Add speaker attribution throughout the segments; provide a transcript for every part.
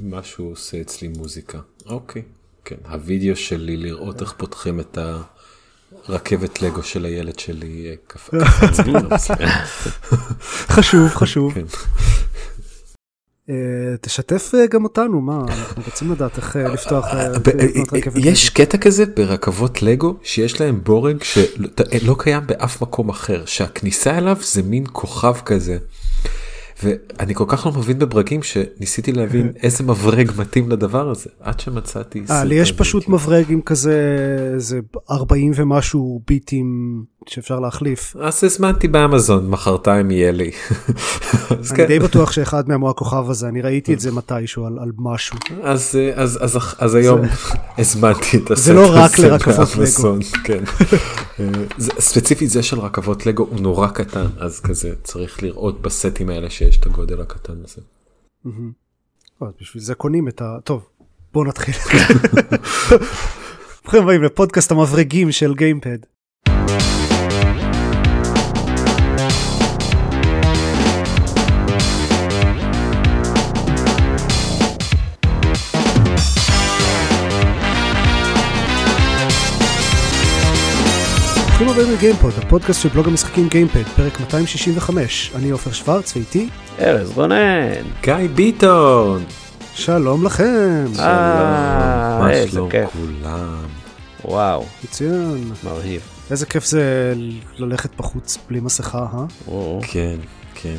Speaker 1: משהו עושה אצלי מוזיקה. אוקיי, כן. הווידאו שלי לראות איך פותחים את הרכבת לגו של הילד שלי אה, קפץ לי. לא, סליחה.
Speaker 2: חשוב, חשוב.
Speaker 1: כן.
Speaker 2: אה, תשתף אה, גם אותנו, מה, אנחנו רוצים לדעת איך אה, לפתוח, אה, רכבת.
Speaker 1: יש קטע כזה ברכבות לגו שיש להם בורג שלא קיים באף מקום אחר שהכניסה אליו זה מין כוכב כזה. ואני כל כך לא מבין בברגים שניסיתי להבין איזה מברג מתאים לדבר הזה עד שמצאתי.
Speaker 2: אה, לי יש פשוט מברג עם כזה, איזה 40 ומשהו ביטים שאפשר להחליף.
Speaker 1: אז הזמנתי באמזון מחרתיים יהיה לי.
Speaker 2: אני
Speaker 1: כן.
Speaker 2: די בטוח שאחד מהם הוא הכוכב הזה, אני ראיתי את זה מתישהו על משהו.
Speaker 1: אז, אה, אז, אז, אז היום הזמנתי את הסט
Speaker 2: זה לא רק
Speaker 1: הזה
Speaker 2: לרכבות לגו.
Speaker 1: כן. אה, ספציפית זה של רכבות לגו הוא נורא קטן, אז כזה צריך לראות בסטים האלה שיש את הגודל הקטן הזה.
Speaker 2: בשביל זה קונים את ה... טוב, בואו נתחיל. ברוכים הבאים לפודקאסט המברגים של גיימפד. הבאים לגיימפוד, הפודקאסט של בלוג המשחקים גיימפד, פרק 265. אני עופר שוורץ ואיתי,
Speaker 3: ארז רונן.
Speaker 1: גיא ביטון!
Speaker 2: שלום לכם.
Speaker 3: אה,
Speaker 1: מה
Speaker 3: איזה
Speaker 1: שלום
Speaker 3: כיף.
Speaker 1: כולם?
Speaker 3: וואו,
Speaker 2: מצוין.
Speaker 3: מרהיב.
Speaker 2: איזה כיף זה ללכת בחוץ בלי מסכה, אה?
Speaker 1: כן, כן.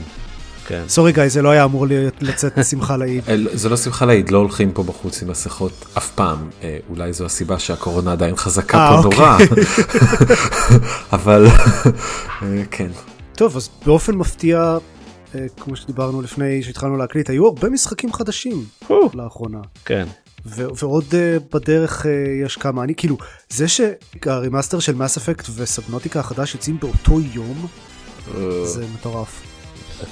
Speaker 3: כן.
Speaker 2: סורי גיא, זה לא היה אמור לצאת שמחה לאיד.
Speaker 1: אה, לא- זה לא שמחה לאיד, לא הולכים פה בחוץ עם מסכות אף פעם. אה, אולי זו הסיבה שהקורונה עדיין חזקה
Speaker 2: אה,
Speaker 1: פה
Speaker 2: אוקיי.
Speaker 1: נורא. אבל אה, כן.
Speaker 2: טוב, אז באופן מפתיע, אה, כמו שדיברנו לפני שהתחלנו להקליט, היו הרבה משחקים חדשים לאחרונה.
Speaker 3: כן.
Speaker 2: ו- ועוד אה, בדרך אה, יש כמה. אני כאילו, זה שה remaster של Mass Effect ו Subnautica החדש יוצאים באותו יום,
Speaker 3: אה,
Speaker 2: זה מטורף.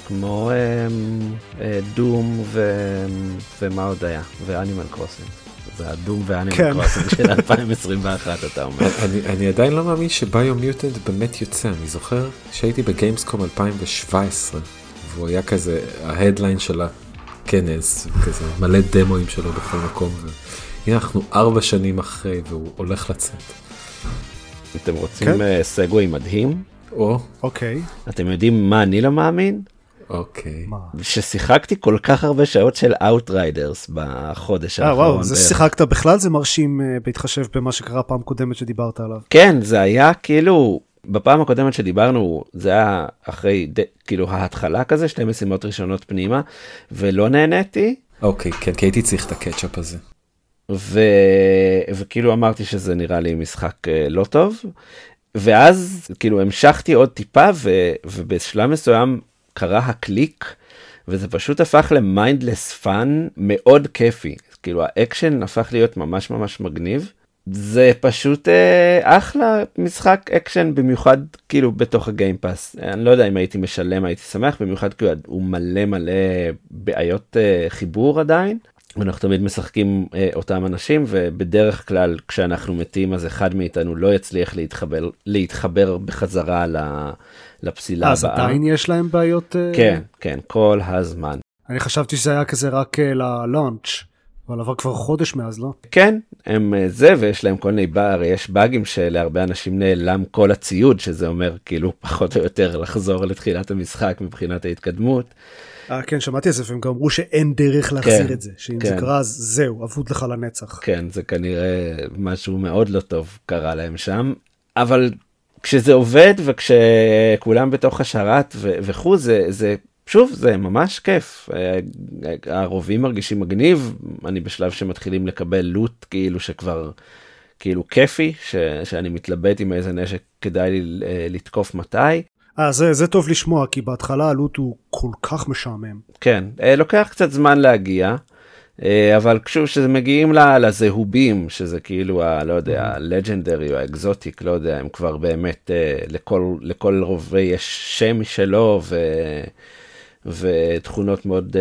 Speaker 3: כמו אמ, אה, Doom ו- ומה עוד היה? ו Animal Crossing. זה הדום ואנימל
Speaker 2: כן.
Speaker 3: קרוסינג של 2021 אתה אומר.
Speaker 1: אני, אני עדיין לא מאמין שביומיוטנט באמת יוצא, אני זוכר שהייתי בגיימסקום 2017, והוא היה כזה ההדליין של הכנס, כזה מלא דמוים שלו בכל מקום, והנה אנחנו ארבע שנים אחרי והוא הולך לצאת.
Speaker 3: אתם רוצים
Speaker 2: כן.
Speaker 3: אה, סגווי מדהים?
Speaker 1: או,
Speaker 2: אוקיי,
Speaker 3: אתם יודעים מה אני לא מאמין?
Speaker 1: אוקיי.
Speaker 2: מה?
Speaker 3: ששיחקתי כל כך הרבה שעות של Outriders בחודש
Speaker 2: אה
Speaker 3: האחרון.
Speaker 2: וואו, זה. שיחקת בכלל זה מרשים אה, בהתחשב במה שקרה פעם קודמת שדיברת עליו.
Speaker 3: כן, זה היה כאילו, בפעם הקודמת שדיברנו, זה היה אחרי, ד... כאילו ההתחלה כזה, שתי משימות ראשונות פנימה, ולא נהניתי,
Speaker 1: אוקיי, כן, כי הייתי צריך את הקטשאפ הזה.
Speaker 3: ו... וכאילו אמרתי שזה נראה לי משחק אה, לא טוב, ואז כאילו המשכתי עוד טיפה, ו... ובשלב מסוים קרה הקליק, וזה פשוט הפך ל mindless fun מאוד כיפי, כאילו האקשן הפך להיות ממש ממש מגניב. זה פשוט אה, אחלה משחק אקשן במיוחד כאילו בתוך ה Game Pass אני לא יודע אם הייתי משלם הייתי שמח במיוחד כי הוא מלא מלא בעיות אה, חיבור עדיין. אנחנו תמיד משחקים אה, אותם אנשים ובדרך כלל כשאנחנו מתים אז אחד מאיתנו לא יצליח להתחבר להתחבר בחזרה לפסילה
Speaker 2: אז
Speaker 3: הבאה.
Speaker 2: עדיין יש להם בעיות? אה,
Speaker 3: כן כן כל הזמן.
Speaker 2: אני חשבתי שזה היה כזה רק אה, ללאנץ', אבל עבר כבר חודש מאז, לא?
Speaker 3: כן, הם אה, זה, ויש להם כל מיני, הרי יש באגים שלהרבה אנשים נעלם כל הציוד, שזה אומר כאילו פחות או יותר לחזור לתחילת המשחק מבחינת ההתקדמות.
Speaker 2: אה, כן, שמעתי על זה, והם גם אמרו שאין דרך להחזיר
Speaker 3: כן,
Speaker 2: את זה, שאם זה
Speaker 3: כן.
Speaker 2: קרה, אז זהו, אבוד לך לנצח.
Speaker 3: כן, זה כנראה משהו מאוד לא טוב קרה להם שם, אבל כשזה עובד וכשכולם בתוך השרת ו- וכו', זה, זה, שוב, זה ממש כיף. אה, הרובים מרגישים מגניב, אני בשלב שמתחילים לקבל לוט כאילו שכבר, כאילו כיפי, ש- שאני מתלבט עם איזה נשק כדאי לי אה, לתקוף מתי.
Speaker 2: אה, זה, זה טוב לשמוע, כי בהתחלה הלוט הוא כל כך משעמם.
Speaker 3: כן, אה, לוקח קצת זמן להגיע, אה, אבל כשזה מגיעים ל- לזהובים, שזה כאילו, ה, לא יודע, הלג'נדרי או האקזוטיק, לא יודע, הם כבר באמת, אה, לכל, לכל רובה יש שם משלו ו, ותכונות מאוד
Speaker 2: ו-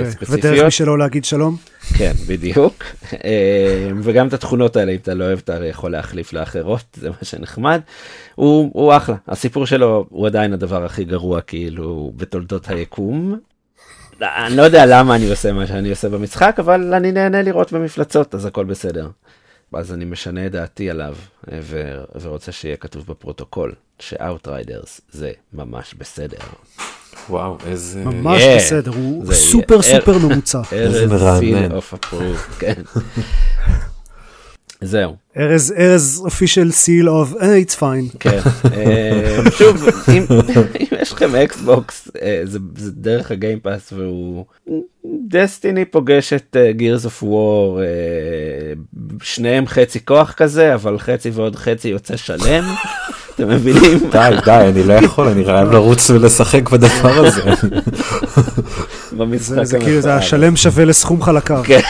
Speaker 2: ודרך
Speaker 3: ספציפיות.
Speaker 2: משלו להגיד שלום.
Speaker 3: כן, בדיוק. אה, וגם את התכונות האלה, אם אתה לא אוהב, אתה יכול להחליף לאחרות, זה מה שנחמד. הוא, הוא אחלה, הסיפור שלו הוא עדיין הדבר הכי גרוע כאילו בתולדות היקום. אני לא יודע למה אני עושה מה שאני עושה במשחק, אבל אני נהנה לראות במפלצות, אז הכל בסדר. אז אני משנה את דעתי עליו, ו- ורוצה שיהיה כתוב בפרוטוקול, ש-Outriders זה ממש בסדר.
Speaker 1: וואו, איזה...
Speaker 2: ממש
Speaker 3: Yeah.
Speaker 2: בסדר, הוא
Speaker 3: זה
Speaker 2: סופר
Speaker 3: יהיה-
Speaker 2: סופר ממוצע.
Speaker 1: איזה
Speaker 3: ארז
Speaker 1: מרענן.
Speaker 3: כן. זהו,
Speaker 2: ארז, ארז official seal of, אה, it's fine.
Speaker 3: כן. אה, שוב, אם אם יש לכם Xbox, אה, זה זה דרך ה Game Pass והוא... Destiny פוגש את Gears of War, שניהם חצי כוח כזה, אבל חצי ועוד חצי יוצא שלם. אתם מבינים?
Speaker 1: די, די, אני לא יכול, אני חייב לרוץ ולשחק בדבר הזה.
Speaker 3: במשחק
Speaker 2: זה, זה כאילו, זה. השלם שווה לסכום חלקיו.
Speaker 3: כן.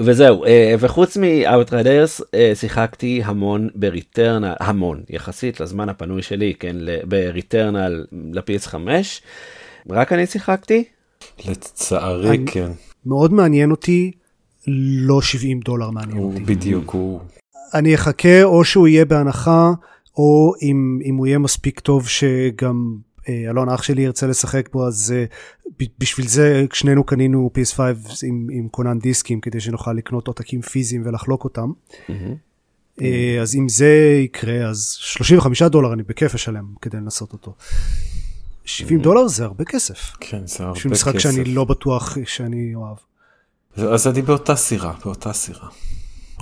Speaker 3: וזהו, אה, וחוץ מ-Outriders אה, שיחקתי המון בריטרנל, המון, יחסית לזמן הפנוי שלי, כן, ל- בריטרנל ל-PS5. רק אני שיחקתי?
Speaker 1: לצערי, כן.
Speaker 2: מאוד מעניין אותי, לא 70 דולר מעניין אותי.
Speaker 1: בדיוק, הוא...
Speaker 2: אני אחכה או שהוא יהיה בהנחה, או אם, אם הוא יהיה מספיק טוב שגם אה, אלון אח שלי ירצה לשחק בו, אז אה, בשביל זה שנינו קנינו PS5 עם, עם כונן דיסקים, כדי שנוכל לקנות עותקים פיזיים ולחלוק אותם. אה, אז אם זה יקרה, אז 35 דולר אני בכיף אשלם כדי לנסות אותו. 70 דולר זה הרבה כסף.
Speaker 1: כן, זה הרבה
Speaker 2: בשביל משחק
Speaker 1: כסף.
Speaker 2: שאני לא בטוח שאני אוהב.
Speaker 1: אז אני באותה סירה, באותה סירה.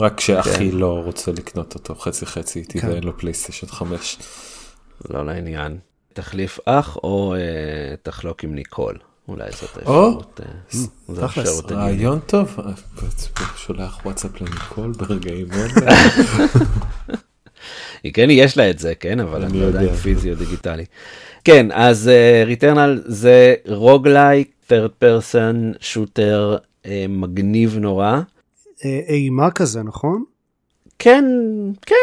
Speaker 1: רק שאחי
Speaker 3: כן.
Speaker 1: לא רוצה לקנות אותו חצי חצי איתי
Speaker 2: כן.
Speaker 1: ואין לו פלייסטיישן 5.
Speaker 3: לא לעניין. תחליף אח או אה, תחלוק עם ניקול. אולי זאת
Speaker 1: או,
Speaker 3: האפשרות. אה, זו
Speaker 2: תכלס,
Speaker 3: האפשרות הגיונית.
Speaker 1: רעיון טוב, אה, שולח וואטסאפ לניקול ברגעים אלה.
Speaker 3: היא כן יש לה את זה כן אבל
Speaker 1: אני
Speaker 3: לא יודע
Speaker 1: יודע.
Speaker 3: אם פיזי או דיגיטלי. כן אז Returnal זה roguelike third person shooter מגניב נורא.
Speaker 2: אה, אימה כזה, נכון?
Speaker 3: כן כן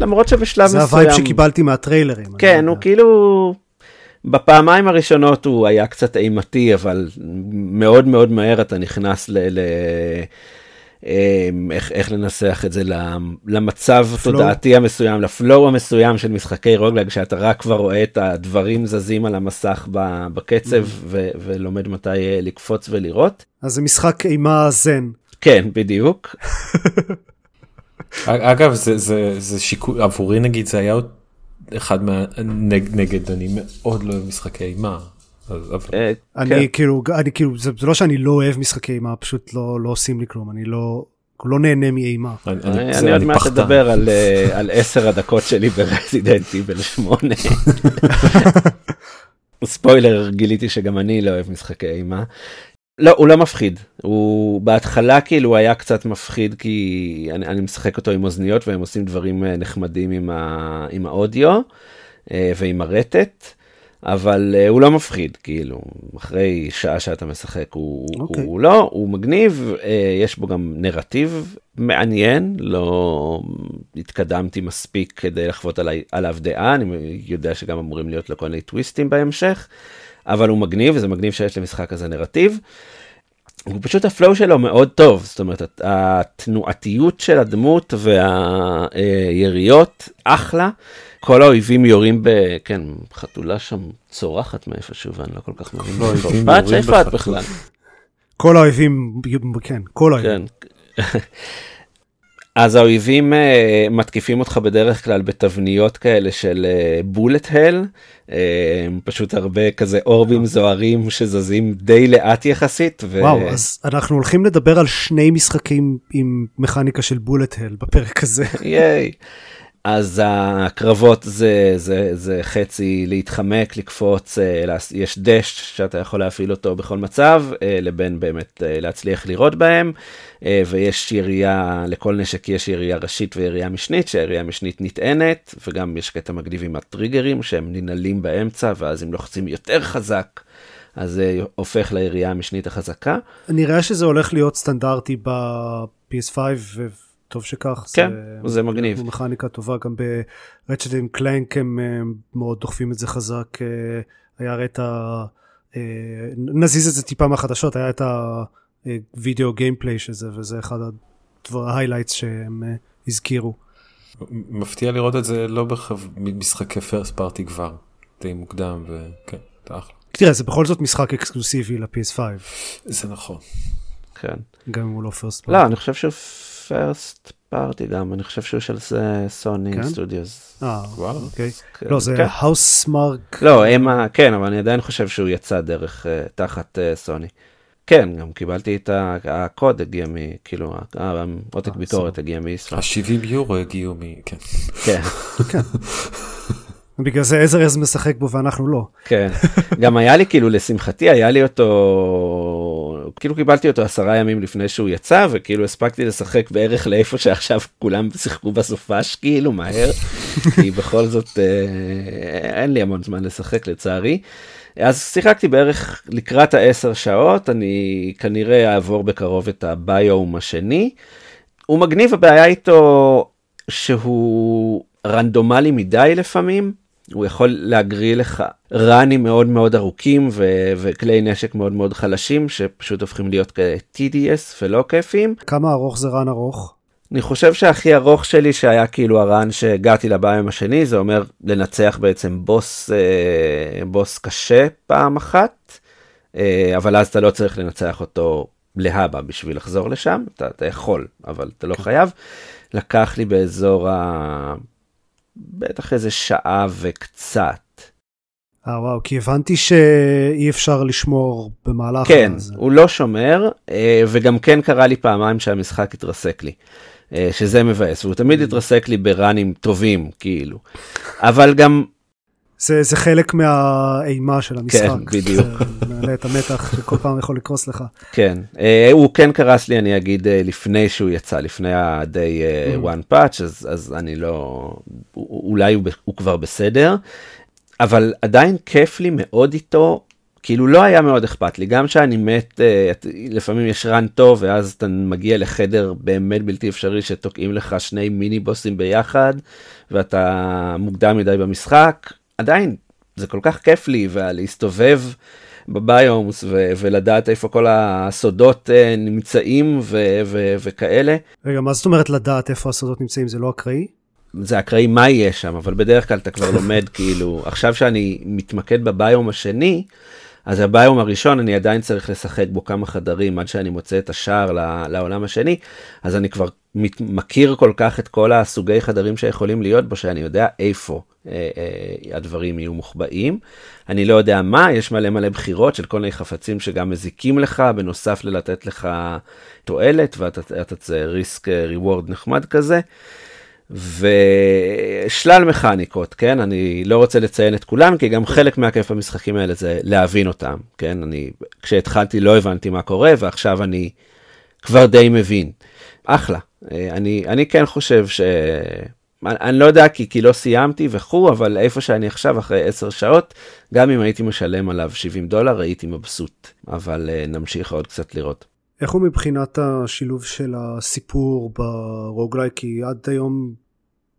Speaker 3: למרות שבשלב
Speaker 2: זה
Speaker 3: מסוים
Speaker 2: ה vibe שקיבלתי מהטריילרים.
Speaker 3: כן הוא. כאילו בפעמיים הראשונות הוא היה קצת אימתי אבל מאוד מאוד מהר אתה נכנס ל... ל... אמ, איך, איך לנסח את זה למ- למצב התודעתי המסוים, לפלואו המסוים של משחקי רוגלג, שאתה רק כבר רואה את הדברים זזים על המסך ב- בקצב ו- ולומד מתי אה, לקפוץ ולירות.
Speaker 2: אז זה משחק אימה זן.
Speaker 3: כן, בדיוק.
Speaker 1: אגב, זה, זה, זה שיקול, עבורי נגיד זה היה עוד אחד מה... נג, נגד, אני מאוד לא אוהב משחקי אימה. אבל...
Speaker 3: אה,
Speaker 2: אני
Speaker 3: כן.
Speaker 2: כאילו, אני כאילו, זה לא שאני לא אוהב משחקי אימה, פשוט לא לא עושים לי כלום, אני לא לא נהנה מאימה.
Speaker 1: אני,
Speaker 3: עוד מעט. אדבר על, אה, על עשר הדקות שלי ברזידנט איבל 8. ספוילר, גיליתי שגם אני לא אוהב משחקי אימה. לא, הוא לא מפחיד. הוא בהתחלה כאילו היה קצת מפחיד כי אני, אני משחק אותו עם אוזניות והם עושים דברים אה, נחמדים עם, ה, עם האודיו ועם הרטט. אבל uh, הוא לא מפחיד כאילו אחרי שעה שאתה משחק הוא, okay.
Speaker 2: אוקיי.
Speaker 3: הוא לא הוא מגניב uh, יש בו גם נרטיב מעניין לא התקדמתי מספיק כדי לחוות עלי, עליו דעה אני יודע שגם אמורים להיות לו כל מיני טוויסטים בהמשך אבל הוא מגניב וזה מגניב שיש למשחק הזה נרטיב. הוא פשוט הפלואו שלו מאוד טוב זאת אומרת הת- התנועתיות של הדמות והיריות אחלה. כל האויבים יורים ב... כן, חתולה שם צורחת מאיפשהו ואני לא כל כך מבין.
Speaker 1: לא,
Speaker 3: איפה- את
Speaker 1: בחתול.
Speaker 3: בכלל?
Speaker 2: כל האויבים, כן, כל האויבים.
Speaker 3: כן. אז האויבים uh, מתקיפים אותך בדרך כלל בתבניות כאלה של בולט הל, uh, פשוט הרבה כזה אורבים זוהרים שזזים די לאט יחסית. ו...
Speaker 2: וואו, אז אנחנו הולכים לדבר על שני משחקים עם מכניקה של בולט הל בפרק הזה.
Speaker 3: ייי. אז הקרבות זה, זה, זה חצי להתחמק, לקפוץ, אה, יש דש שאתה יכול להפעיל אותו בכל מצב, אה, לבין באמת אה, להצליח לירות בהם, ויש ירייה, לכל נשק יש ירייה ראשית וירייה משנית, שהירייה המשנית נטענת, וגם יש קטע מגניב עם הטריגרים שהם ננעלים באמצע, ואז אם לוחצים יותר חזק, אז זה הופך לירייה המשנית החזקה.
Speaker 2: נראה שזה הולך להיות סטנדרטי ב-PS5, וטוב שכך.
Speaker 3: כן, זה מגניב.
Speaker 2: הוא מכניקה טובה, גם ב Ratchet and Clank הם אה, מאוד דוחפים את זה חזק. אה, היה הרי את ה... אה, נזיז את זה טיפה מהחדשות, היה את הווידאו gameplay של זה, וזה אחד ה highlights שהם אה, הזכירו.
Speaker 1: מפתיע לראות את זה לא במשחקי first party כבר. די מוקדם וכן, זה אחלה.
Speaker 2: תראה, זה בכל זאת משחק אקסקלוסיבי ל-PS5,
Speaker 1: זה נכון.
Speaker 3: כן.
Speaker 2: גם אם הוא לא first
Speaker 3: לא, אני חושב שהוא first party גם, אני חושב שהוא של סוני
Speaker 2: כן?
Speaker 3: studios.
Speaker 2: אה,
Speaker 1: וואלה.
Speaker 2: אוקיי.
Speaker 3: כן.
Speaker 2: לא, זה
Speaker 3: כן.
Speaker 2: Housemarque.
Speaker 3: לא, הם ה... כן, אבל אני עדיין חושב שהוא יצא דרך, אה, תחת אה, סוני. כן, גם קיבלתי את הקוד הגיע מ... כאילו, העותק
Speaker 2: אה,
Speaker 3: ביקורת. הגיע מישראל.
Speaker 1: ה-70 יורו הגיעו מ... כן.
Speaker 3: כן,
Speaker 2: בגלל זה ארז משחק בו ואנחנו לא.
Speaker 3: כן. גם היה לי, כאילו, לשמחתי, היה לי אותו... כאילו קיבלתי אותו עשרה ימים לפני שהוא יצא, וכאילו הספקתי לשחק בערך לאיפה שעכשיו כולם שיחקו בסופש, כאילו, מהר. כי בכל זאת, אה, אין לי המון זמן לשחק, לצערי. אז שיחקתי בערך לקראת העשר שעות, אני כנראה אעבור בקרוב את הביום השני. הוא מגניב, הבעיה איתו שהוא רנדומלי מדי לפעמים. הוא יכול להגריא לך ראנים מאוד מאוד ארוכים ו- וכלי נשק מאוד מאוד חלשים שפשוט הופכים להיות כאלה TDS ולא כיפים.
Speaker 2: כמה ארוך זה רן ארוך?
Speaker 3: אני חושב שהכי ארוך שלי שהיה כאילו הרן שהגעתי לביום השני זה אומר לנצח בעצם בוס אה, בוס קשה פעם אחת אה, אבל אז אתה לא צריך לנצח אותו להבא בשביל לחזור לשם אתה, אתה יכול אבל אתה לא חייב. לקח לי באזור ה... בטח איזה שעה וקצת.
Speaker 2: אה וואו, כי הבנתי שאי אפשר לשמור במהלך
Speaker 3: כן,
Speaker 2: הזה.
Speaker 3: הוא לא שומר, אה, וגם כן קרה לי פעמיים שהמשחק התרסק לי, אה, שזה מבאס, והוא תמיד התרסק לי בראנים טובים, כאילו. אבל גם,
Speaker 2: זה, זה חלק מהאימה של המשחק.
Speaker 3: כן, בדיוק.
Speaker 2: זה מעלה את המתח שכל פעם יכול לקרוס לך.
Speaker 3: כן, אה, הוא כן קרס לי, אני אגיד, אה, לפני שהוא יצא, לפני ה-day אה,
Speaker 2: Mm.
Speaker 3: one patch, אז, אז אני לא, אולי הוא, הוא כבר בסדר, אבל עדיין כיף לי מאוד איתו. כאילו לא היה מאוד אכפת לי, גם שאני מת, לפעמים יש רן טוב, ואז אתה מגיע לחדר באמת בלתי אפשרי שתוקעים לך שני מיני בוסים ביחד, ואתה מוקדם מדי במשחק, עדיין, זה כל כך כיף לי, ולהסתובב בביומוס ו- ולדעת איפה כל הסודות אה, נמצאים ו- ו- וכאלה.
Speaker 2: רגע, מה זאת אומרת לדעת איפה הסודות נמצאים? זה לא אקראי?
Speaker 3: זה אקראי מה יהיה שם, אבל בדרך כלל אתה כבר לומד כאילו, עכשיו שאני מתמקד בביום השני, אז הביום הראשון אני עדיין צריך לשחק בו כמה חדרים עד שאני מוצא את השער לעולם השני, אז אני כבר מכיר כל כך את כל הסוגי חדרים שיכולים להיות בו, שאני יודע איפה הדברים יהיו מוחבאים. אני לא יודע מה, יש מלא מלא בחירות של כל מיני חפצים שגם מזיקים לך, בנוסף ללתת לך תועלת, ואתה ריסק ריוורד נחמד כזה. ושלל מכניקות, כן? אני לא רוצה לציין את כולן, כי גם חלק מהכיף במשחקים האלה זה להבין אותם, כן? אני, כשהתחלתי לא הבנתי מה קורה, ועכשיו אני כבר די מבין. אחלה. אה, אני, אני כן חושב ש... אני, אני לא יודע כי, כי לא סיימתי וכו', אבל איפה שאני עכשיו, אחרי 10 שעות, גם אם הייתי משלם עליו 70 דולר, הייתי מבסוט. אבל uh, נמשיך עוד קצת לראות.
Speaker 2: איך הוא מבחינת השילוב של הסיפור ברוגלייק? כי עד היום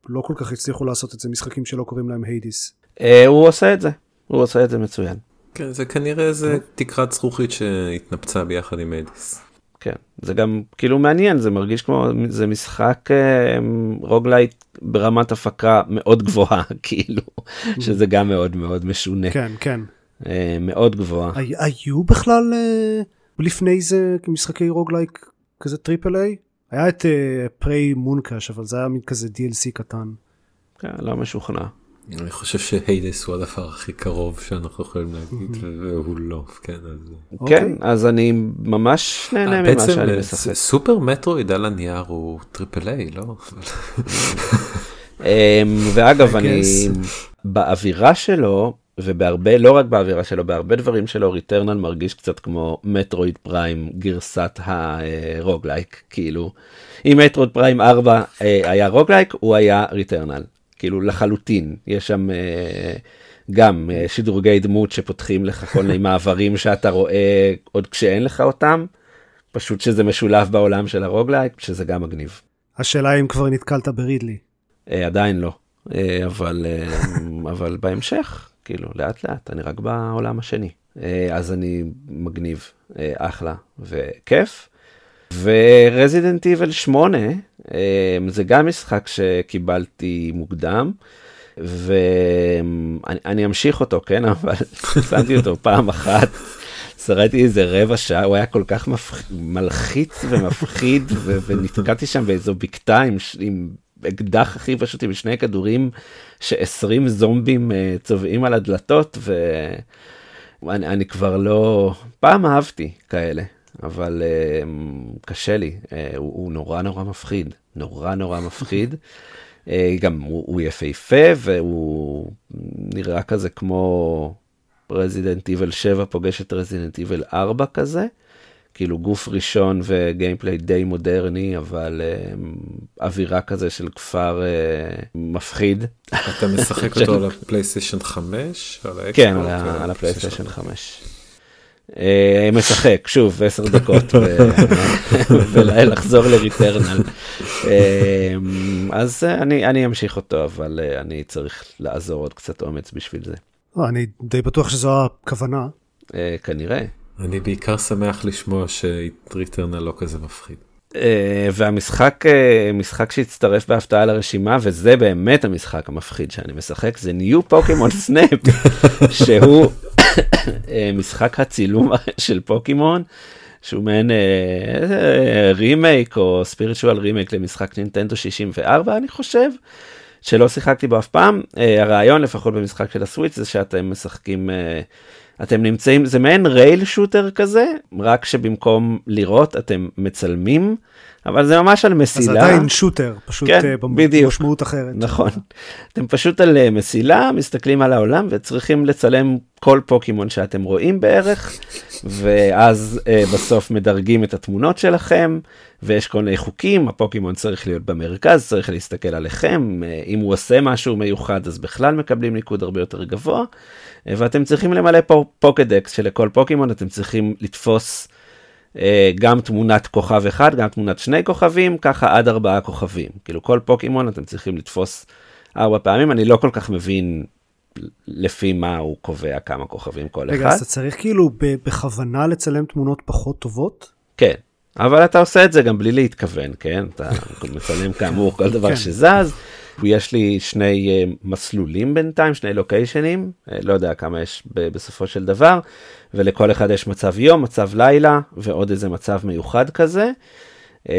Speaker 2: לא כל כך הצליחו לעשות את זה משחקים שלא קוראים להם היידיס.
Speaker 3: Uh, הוא עושה את זה, הוא עושה את זה מצוין.
Speaker 1: כן, זה כנראה איזה תקרת זכוכית שהתנפצה ביחד עם אדיס.
Speaker 3: כן, זה גם כאילו מעניין, זה מרגיש כמו, זה משחק אה, roguelite ברמת הפקה מאוד גבוהה, כאילו, שזה גם מאוד מאוד משונה,
Speaker 2: כן, כן.
Speaker 3: אה, מאוד גבוהה.
Speaker 2: הי- היו בכלל אה, לפני זה משחקי roguelike כזה triple A? היה את Prey Mooncrash, אבל זה היה מין כזה DLC קטן.
Speaker 3: כן, לא משוכנע.
Speaker 1: אני חושב ש Hades הוא הדבר הכי קרוב שאנחנו יכולים להגיד והוא לא כן אז
Speaker 2: אוקיי.
Speaker 3: כן, אז אני ממש נהנה ממה
Speaker 1: בעצם
Speaker 3: שאני
Speaker 1: אה,
Speaker 3: משחק.
Speaker 1: Super Metroid על הנייר הוא triple A לא
Speaker 3: אמ, ואגב, אני. באווירה שלו, ובהרבה, לא רק באווירה שלו, בהרבה דברים שלו, Returnal מרגיש קצת כמו Metroid Prime גרסת ה roguelike, כאילו, אם Metroid Prime 4 אה, היה roguelike, הוא היה Returnal, כאילו לחלוטין, יש שם אה, גם אה, שדרוגי דמות שפותחים לך כל מיני מעברים שאתה רואה עוד כשאין לך אותם, פשוט שזה משולב בעולם של הרוגלייק, שזה גם מגניב.
Speaker 2: השאלה אם כבר נתקלת ברידלי.
Speaker 3: אה, עדיין לא, אבל, אבל בהמשך, כאילו, לאט לאט, אני רק בעולם השני. אז אני מגניב, אחלה וכיף. ורזידנט איבל 8, אה, זה גם משחק שקיבלתי מוקדם. ואני אמשיך אותו, כן, אבל שמתי אותו פעם אחת. שרדתי איזה רבע שעה, הוא היה כל כך מפח... מלחיץ ומפחיד, ו... ונתקעתי שם באיזו בקתה עם, עם אקדח הכי פשוט עם שני כדורים ש-20 זומבים uh, צובעים על הדלתות, ואני כבר לא... פעם אהבתי כאלה, אבל uh, קשה לי, uh, הוא, הוא נורא נורא מפחיד, נורא נורא מפחיד. אה, גם הוא, הוא יפהפה והוא נראה כזה כמו Resident Evil 7 פוגש את Resident Evil 4 כזה. כאילו גוף ראשון ו gameplay די מודרני, אבל אה, אווירה כזה של כפר אה, מפחיד.
Speaker 1: אתה משחק אותו על הפלייסטיישן 5?
Speaker 3: כן, על, על הפלייסטיישן 5. אה, משחק, שוב, 10 דקות, ולחזור ל Returnal. אה, אז אה, אני, אני אמשיך אותו, אבל אני צריך לאזור עוד קצת אומץ בשביל זה.
Speaker 2: אני די בטוח שזו הכוונה.
Speaker 3: כנראה.
Speaker 1: אני בעיקר שמח לשמוע ש Returnal לא כזה מפחיד.
Speaker 3: אה, והמשחק אה, משחק שהצטרף בהפתעה לרשימה וזה באמת המשחק המפחיד שאני משחק זה New Pokémon Snap שהוא אה, משחק הצילום של פוקימון שהוא מעין רימייק או spiritual remake למשחק נינטנדו 64 אני חושב. שלא שיחקתי בו אף פעם, הרעיון לפחות במשחק של ה Switch זה שאתם משחקים, אה, אתם נמצאים, זה מעין rail shooter כזה, רק שבמקום לראות אתם מצלמים, אבל זה ממש על מסילה.
Speaker 2: אז עדיין shooter, פשוט כן, אה, במשמעות אחרת.
Speaker 3: נכון, אתם פשוט על אה, מסילה, מסתכלים על העולם וצריכים לצלם כל פוקימון שאתם רואים בערך, ואז uh, בסוף מדרגים את התמונות שלכם. ויש כל מיני חוקים, הפוקימון צריך להיות במרכז, צריך להסתכל עליכם, אה, אם הוא עושה משהו מיוחד אז בכלל מקבלים ניקוד הרבה יותר גבוה, אה, ואתם צריכים למלא פה פוקדקס שלכל פוקימון אתם צריכים לתפוס אה, גם תמונת כוכב אחד, גם תמונת שני כוכבים, ככה עד ארבעה כוכבים. כאילו כל פוקימון אתם צריכים לתפוס ארבע פעמים, אני לא כל כך מבין לפי מה הוא קובע כמה כוכבים כל רגע, אחד.
Speaker 2: רגע, אז אתה צריך כאילו בכוונה לצלם תמונות פחות טובות?
Speaker 3: כן. אבל אתה עושה את זה גם בלי להתכוון, כן? אתה מצלם כאמור כל דבר כן. שזז. יש לי שני uh, מסלולים בינתיים, שני לוקיישנים, uh, לא יודע כמה יש בסופו של דבר, ולכל אחד יש מצב יום, מצב לילה, ועוד איזה מצב מיוחד כזה. Uh,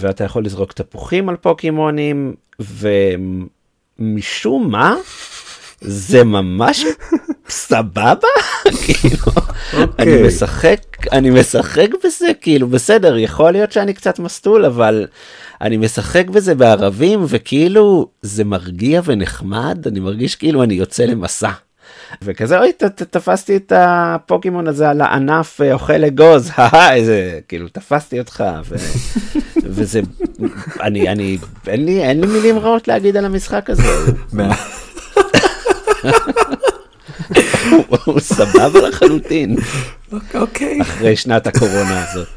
Speaker 3: ואתה יכול לזרוק תפוחים על פוקימונים, ומשום מה, זה ממש סבבה, כאילו, אני אוקיי. משחק, אני משחק בזה, כאילו, בסדר, יכול להיות שאני קצת מסטול, אבל אני משחק בזה בערבים, וכאילו, זה מרגיע ונחמד, אני מרגיש כאילו אני יוצא למסע. וכזה, אוי, תפסתי את הפוקימון הזה על הענף אה, אוכל אגוז, איזה, כאילו, תפסתי אותך, ו, וזה, אני, אני, אין לי, אין לי מילים רעות להגיד על המשחק הזה. הוא סבבה לחלוטין.
Speaker 1: אוקיי.
Speaker 3: אחרי שנת הקורונה הזאת.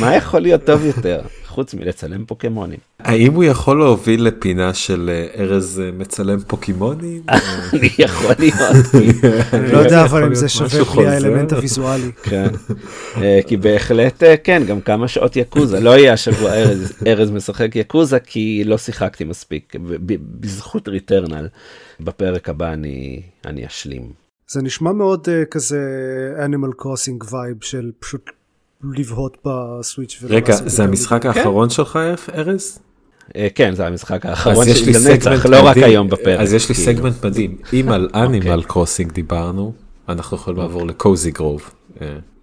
Speaker 3: מה יכול להיות טוב יותר חוץ מלצלם פוקימונים?
Speaker 1: האם הוא יכול להוביל לפינה של אה, ארז אה, מצלם פוקימונים?
Speaker 3: אני יכול להיות.
Speaker 2: אני לא יודע אבל אם זה שווה בלי האלמנט הוויזואלי.
Speaker 3: כן. אה, כי בהחלט כן גם כמה שעות Yakuza לא יהיה השבוע ארז משחק Yakuza כי לא שיחקתי מספיק בזכות Returnal. בפרק הבא אני אני אשלים.
Speaker 2: זה נשמע מאוד אה, כזה Animal Crossing vibe של פשוט לבהות ב Switch.
Speaker 1: רגע, זה המשחק האחרון כן. שלך ארז?
Speaker 3: אה, כן, זה המשחק האחרון שלי לנצח, לא רק היום בפרק.
Speaker 1: אז יש לי כאילו. סגמנט מדהים. אם על Animal Crossing דיברנו, אנחנו יכולים לעבור ל Cozy Grove.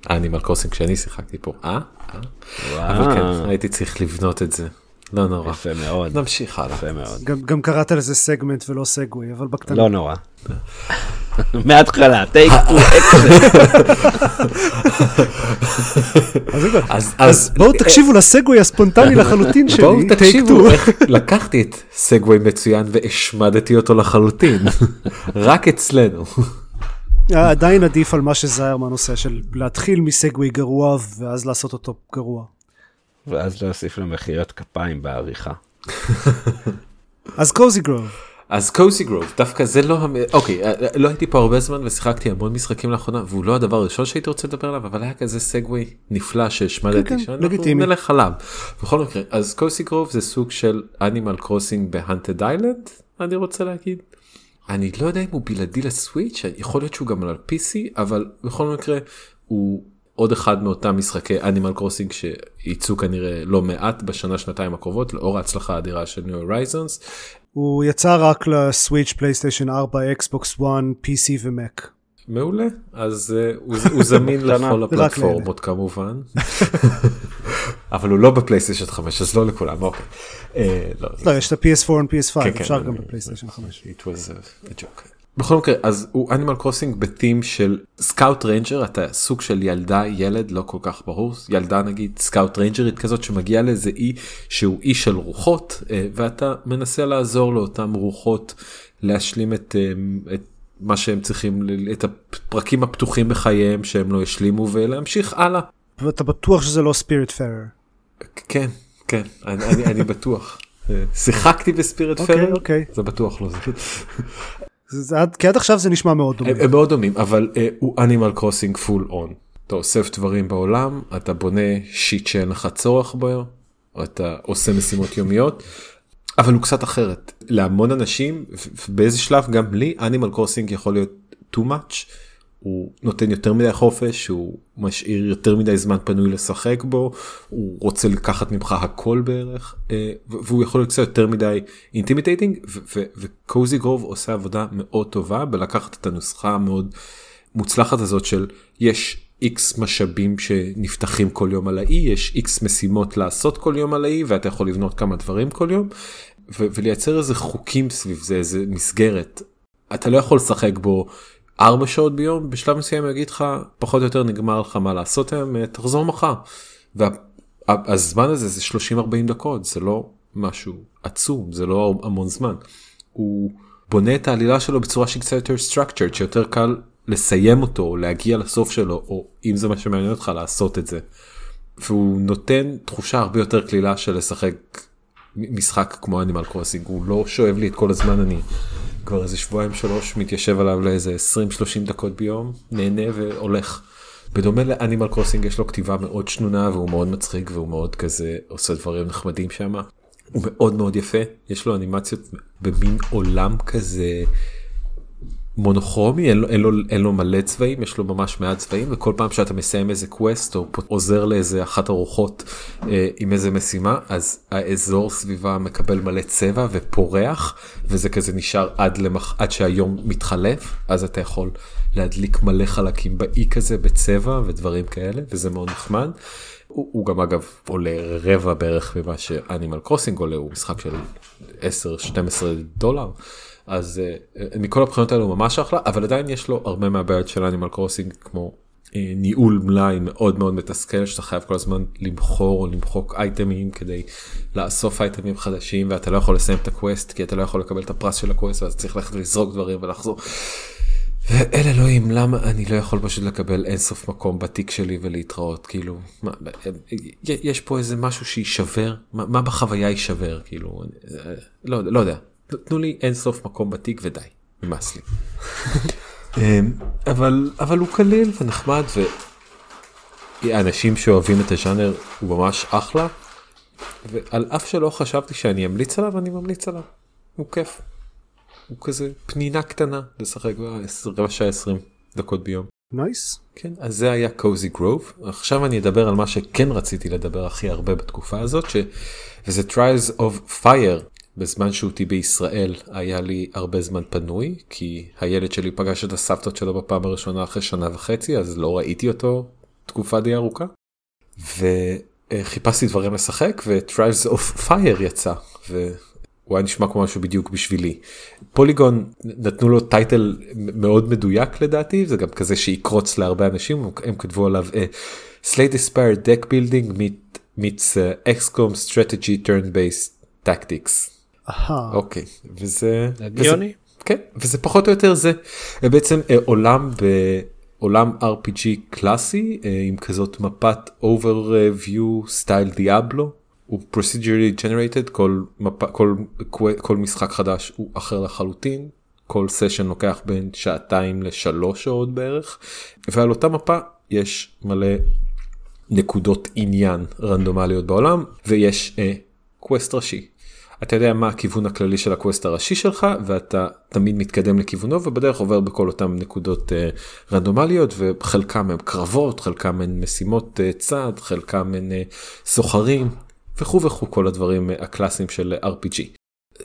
Speaker 1: Animal Crossing שאני שיחקתי פה. אה? אה? אבל כן, הייתי צריך לבנות את זה. לא נורא.
Speaker 3: יפה מאוד.
Speaker 1: נמשיך הלאה.
Speaker 3: יפה מאוד.
Speaker 2: גם, גם קראת לזה סגמנט ולא segue, אבל בקטנה.
Speaker 3: לא נורא. מההתחלה, take two
Speaker 2: אז בואו תקשיבו ל segue הספונטני לחלוטין שלי,
Speaker 1: בואו תקשיבו איך לקחתי את segue מצוין והשמדתי אותו לחלוטין, רק אצלנו.
Speaker 2: עדיין עדיף על מה שזהר עושה של להתחיל מסגווי גרוע ואז לעשות אותו גרוע.
Speaker 3: ואז להוסיף לו מחיאות כפיים בעריכה.
Speaker 2: אז קוזי גרוב.
Speaker 1: אז קוזי גרוב דווקא זה לא אוקיי אה, אה, לא הייתי פה הרבה זמן ושיחקתי המון משחקים לאחרונה והוא לא הדבר הראשון שהייתי רוצה לדבר עליו אבל היה כזה סגווי נפלא שהשמדתי כן,
Speaker 2: שאנחנו
Speaker 1: נלך עליו. בכל מקרה אז קוזי גרוב זה סוג של אנימל קרוסינג בהאנטד איילנד אני רוצה להגיד. אני לא יודע אם הוא בלעדי ל Switch, יכול להיות שהוא גם על PC, אבל בכל מקרה הוא עוד אחד מאותם משחקי Animal Crossing שייצאו כנראה לא מעט בשנה שנתיים הקרובות לאור ההצלחה האדירה של New Horizons.
Speaker 2: הוא יצא רק ל Switch פלייסטיישן 4 Xbox 1 PC ו Mac.
Speaker 1: מעולה אז אה, הוא, הוא זמין לכל הפלטפורמות כמובן אבל הוא לא בפלייסטיישן 5 אז לא לכולם אוקיי.
Speaker 2: אה, לא, לא יש את ה-PS4 ו-PS5 כן, כן, אפשר גם בפלייסטיישן 5. It was a, a joke.
Speaker 1: בכל מקרה אז הוא Animal Crossing ב theme של scout ranger אתה סוג של ילדה ילד לא כל כך ברור ילדה נגיד scout ranger ית כזאת שמגיעה לאיזה אי שהוא אי של רוחות אה, ואתה מנסה לעזור לאותם רוחות להשלים את, אה, את מה שהם צריכים את הפרקים הפתוחים בחייהם שהם לא השלימו ולהמשיך הלאה.
Speaker 2: ואתה בטוח שזה לא Spiritfarer.
Speaker 1: כן כן אני, אני, אני בטוח. אה, שיחקתי ב Spirit
Speaker 2: אוקיי,
Speaker 1: farer
Speaker 2: אוקיי.
Speaker 1: זה בטוח לא זה.
Speaker 2: כי עד עכשיו זה נשמע מאוד דומה.
Speaker 1: הם, הם מאוד דומים אבל אה, הוא Animal Crossing full on. אתה אוסף דברים בעולם אתה בונה shit שאין לך צורך בו אתה עושה משימות יומיות אבל הוא קצת אחרת להמון אנשים באיזה שלב גם לי Animal Crossing יכול להיות too much. הוא נותן יותר מדי חופש הוא משאיר יותר מדי זמן פנוי לשחק בו הוא רוצה לקחת ממך הכל בערך אה, והוא יכול להיות קצת יותר מדי intimidating ו Cozy Grove עושה עבודה מאוד טובה בלקחת את הנוסחה המאוד מוצלחת הזאת של יש איקס משאבים שנפתחים כל יום על האי יש איקס משימות לעשות כל יום על האי ואתה יכול לבנות כמה דברים כל יום ולייצר איזה חוקים סביב זה איזה מסגרת. אתה לא יכול לשחק בו ארבע שעות ביום בשלב מסוים יגיד לך פחות או יותר נגמר לך מה לעשות היום אה, תחזור מחר. והזמן הזה זה 30-40 דקות זה לא משהו עצום זה לא המון זמן. הוא בונה את העלילה שלו בצורה שהיא קצת יותר structured שיותר קל לסיים אותו להגיע לסוף שלו או אם זה מה שמעניין אותך לעשות את זה. והוא נותן תחושה הרבה יותר קלילה של לשחק משחק כמו Animal Crossing הוא לא שואב לי את כל הזמן אני כבר איזה שבועיים שלוש מתיישב עליו לאיזה 20-30 דקות ביום, נהנה והולך. בדומה ל Animal Crossing יש לו כתיבה מאוד שנונה והוא מאוד מצחיק והוא מאוד כזה עושה דברים נחמדים שם. הוא מאוד מאוד יפה, יש לו אנימציות במין עולם כזה מונוכרומי, אין אין, לו, אין לו מלא צבעים, יש לו ממש מעט צבעים, וכל פעם שאתה מסיים איזה quest או עוזר לאיזה אחת הרוחות אה, עם איזה משימה, אז האזור סביבה מקבל מלא צבע ופורח, וזה כזה נשאר עד, למח, עד שהיום מתחלף, אז אתה יכול להדליק מלא חלקים באי כזה בצבע ודברים כאלה, וזה מאוד נחמד. הוא, הוא גם אגב עולה רבע בערך ממה שאנימל קרוסינג עולה, הוא משחק של 10-12 דולר. אז uh, מכל הבחינות האלו ממש אחלה אבל עדיין יש לו הרבה מהבעיות של אנימל קרוסינג כמו uh, ניהול מלאי מאוד מאוד מתסכל שאתה חייב כל הזמן למכור או למחוק אייטמים כדי לאסוף אייטמים חדשים ואתה לא יכול לסיים את ה quest כי אתה לא יכול לקבל את הפרס של ה quest ואז צריך ללכת לזרוק דברים ולחזור. ואל אלוהים למה אני לא יכול פשוט לקבל אינסוף מקום בתיק שלי ולהתראות? כאילו מה, יש פה איזה משהו שיישבר מה, מה בחוויה יישבר? כאילו אה, לא, לא יודע תנו לי אין סוף מקום בתיק ודי, נמאס לי. אמ, אבל אבל הוא קליל ונחמד ואנשים שאוהבים את הז'אנר הוא ממש אחלה. ועל אף שלא חשבתי שאני אמליץ עליו אני ממליץ עליו. הוא כיף. הוא כזה פנינה קטנה לשחק רבע שעה 20 דקות ביום.
Speaker 2: Nice. Nice.
Speaker 1: כן אז זה היה Cozy Grove עכשיו אני אדבר על מה שכן רציתי לדבר הכי הרבה בתקופה הזאת ש... וזה Trials of Fire בזמן שהותי בישראל היה לי הרבה זמן פנוי כי הילד שלי פגש את הסבתות שלו בפעם הראשונה אחרי שנה וחצי אז לא ראיתי אותו תקופה די ארוכה. וחיפשתי דברים לשחק ו-Trials of Fire יצא והוא היה נשמע כמו משהו בדיוק בשבילי. פוליגון נתנו לו טייטל מאוד מדויק לדעתי זה גם כזה שיקרוץ להרבה אנשים הם כתבו עליו uh, Slay Despair Deck Building meets uh, XCOM Strategy Turn Based Tactics. אוקיי וזה
Speaker 3: הגיוני
Speaker 1: כן וזה פחות או יותר זה. בעצם אה, עולם בעולם RPG קלאסי אה, עם כזאת מפת overview style דיאבלו הוא procedurally generated כל מפה כל כל משחק חדש הוא אחר לחלוטין. כל סשן לוקח בין שעתיים לשלוש שעות בערך. ועל אותה מפה יש מלא נקודות עניין רנדומליות בעולם ויש quest ראשי אתה יודע מה הכיוון הכללי של הקווסט הראשי שלך ואתה תמיד מתקדם לכיוונו ובדרך עובר בכל אותם נקודות uh, רנדומליות וחלקם הם קרבות חלקם הם משימות uh, צד חלקם הם uh, סוחרים וכו' וכו' כל הדברים uh, הקלאסיים של RPG.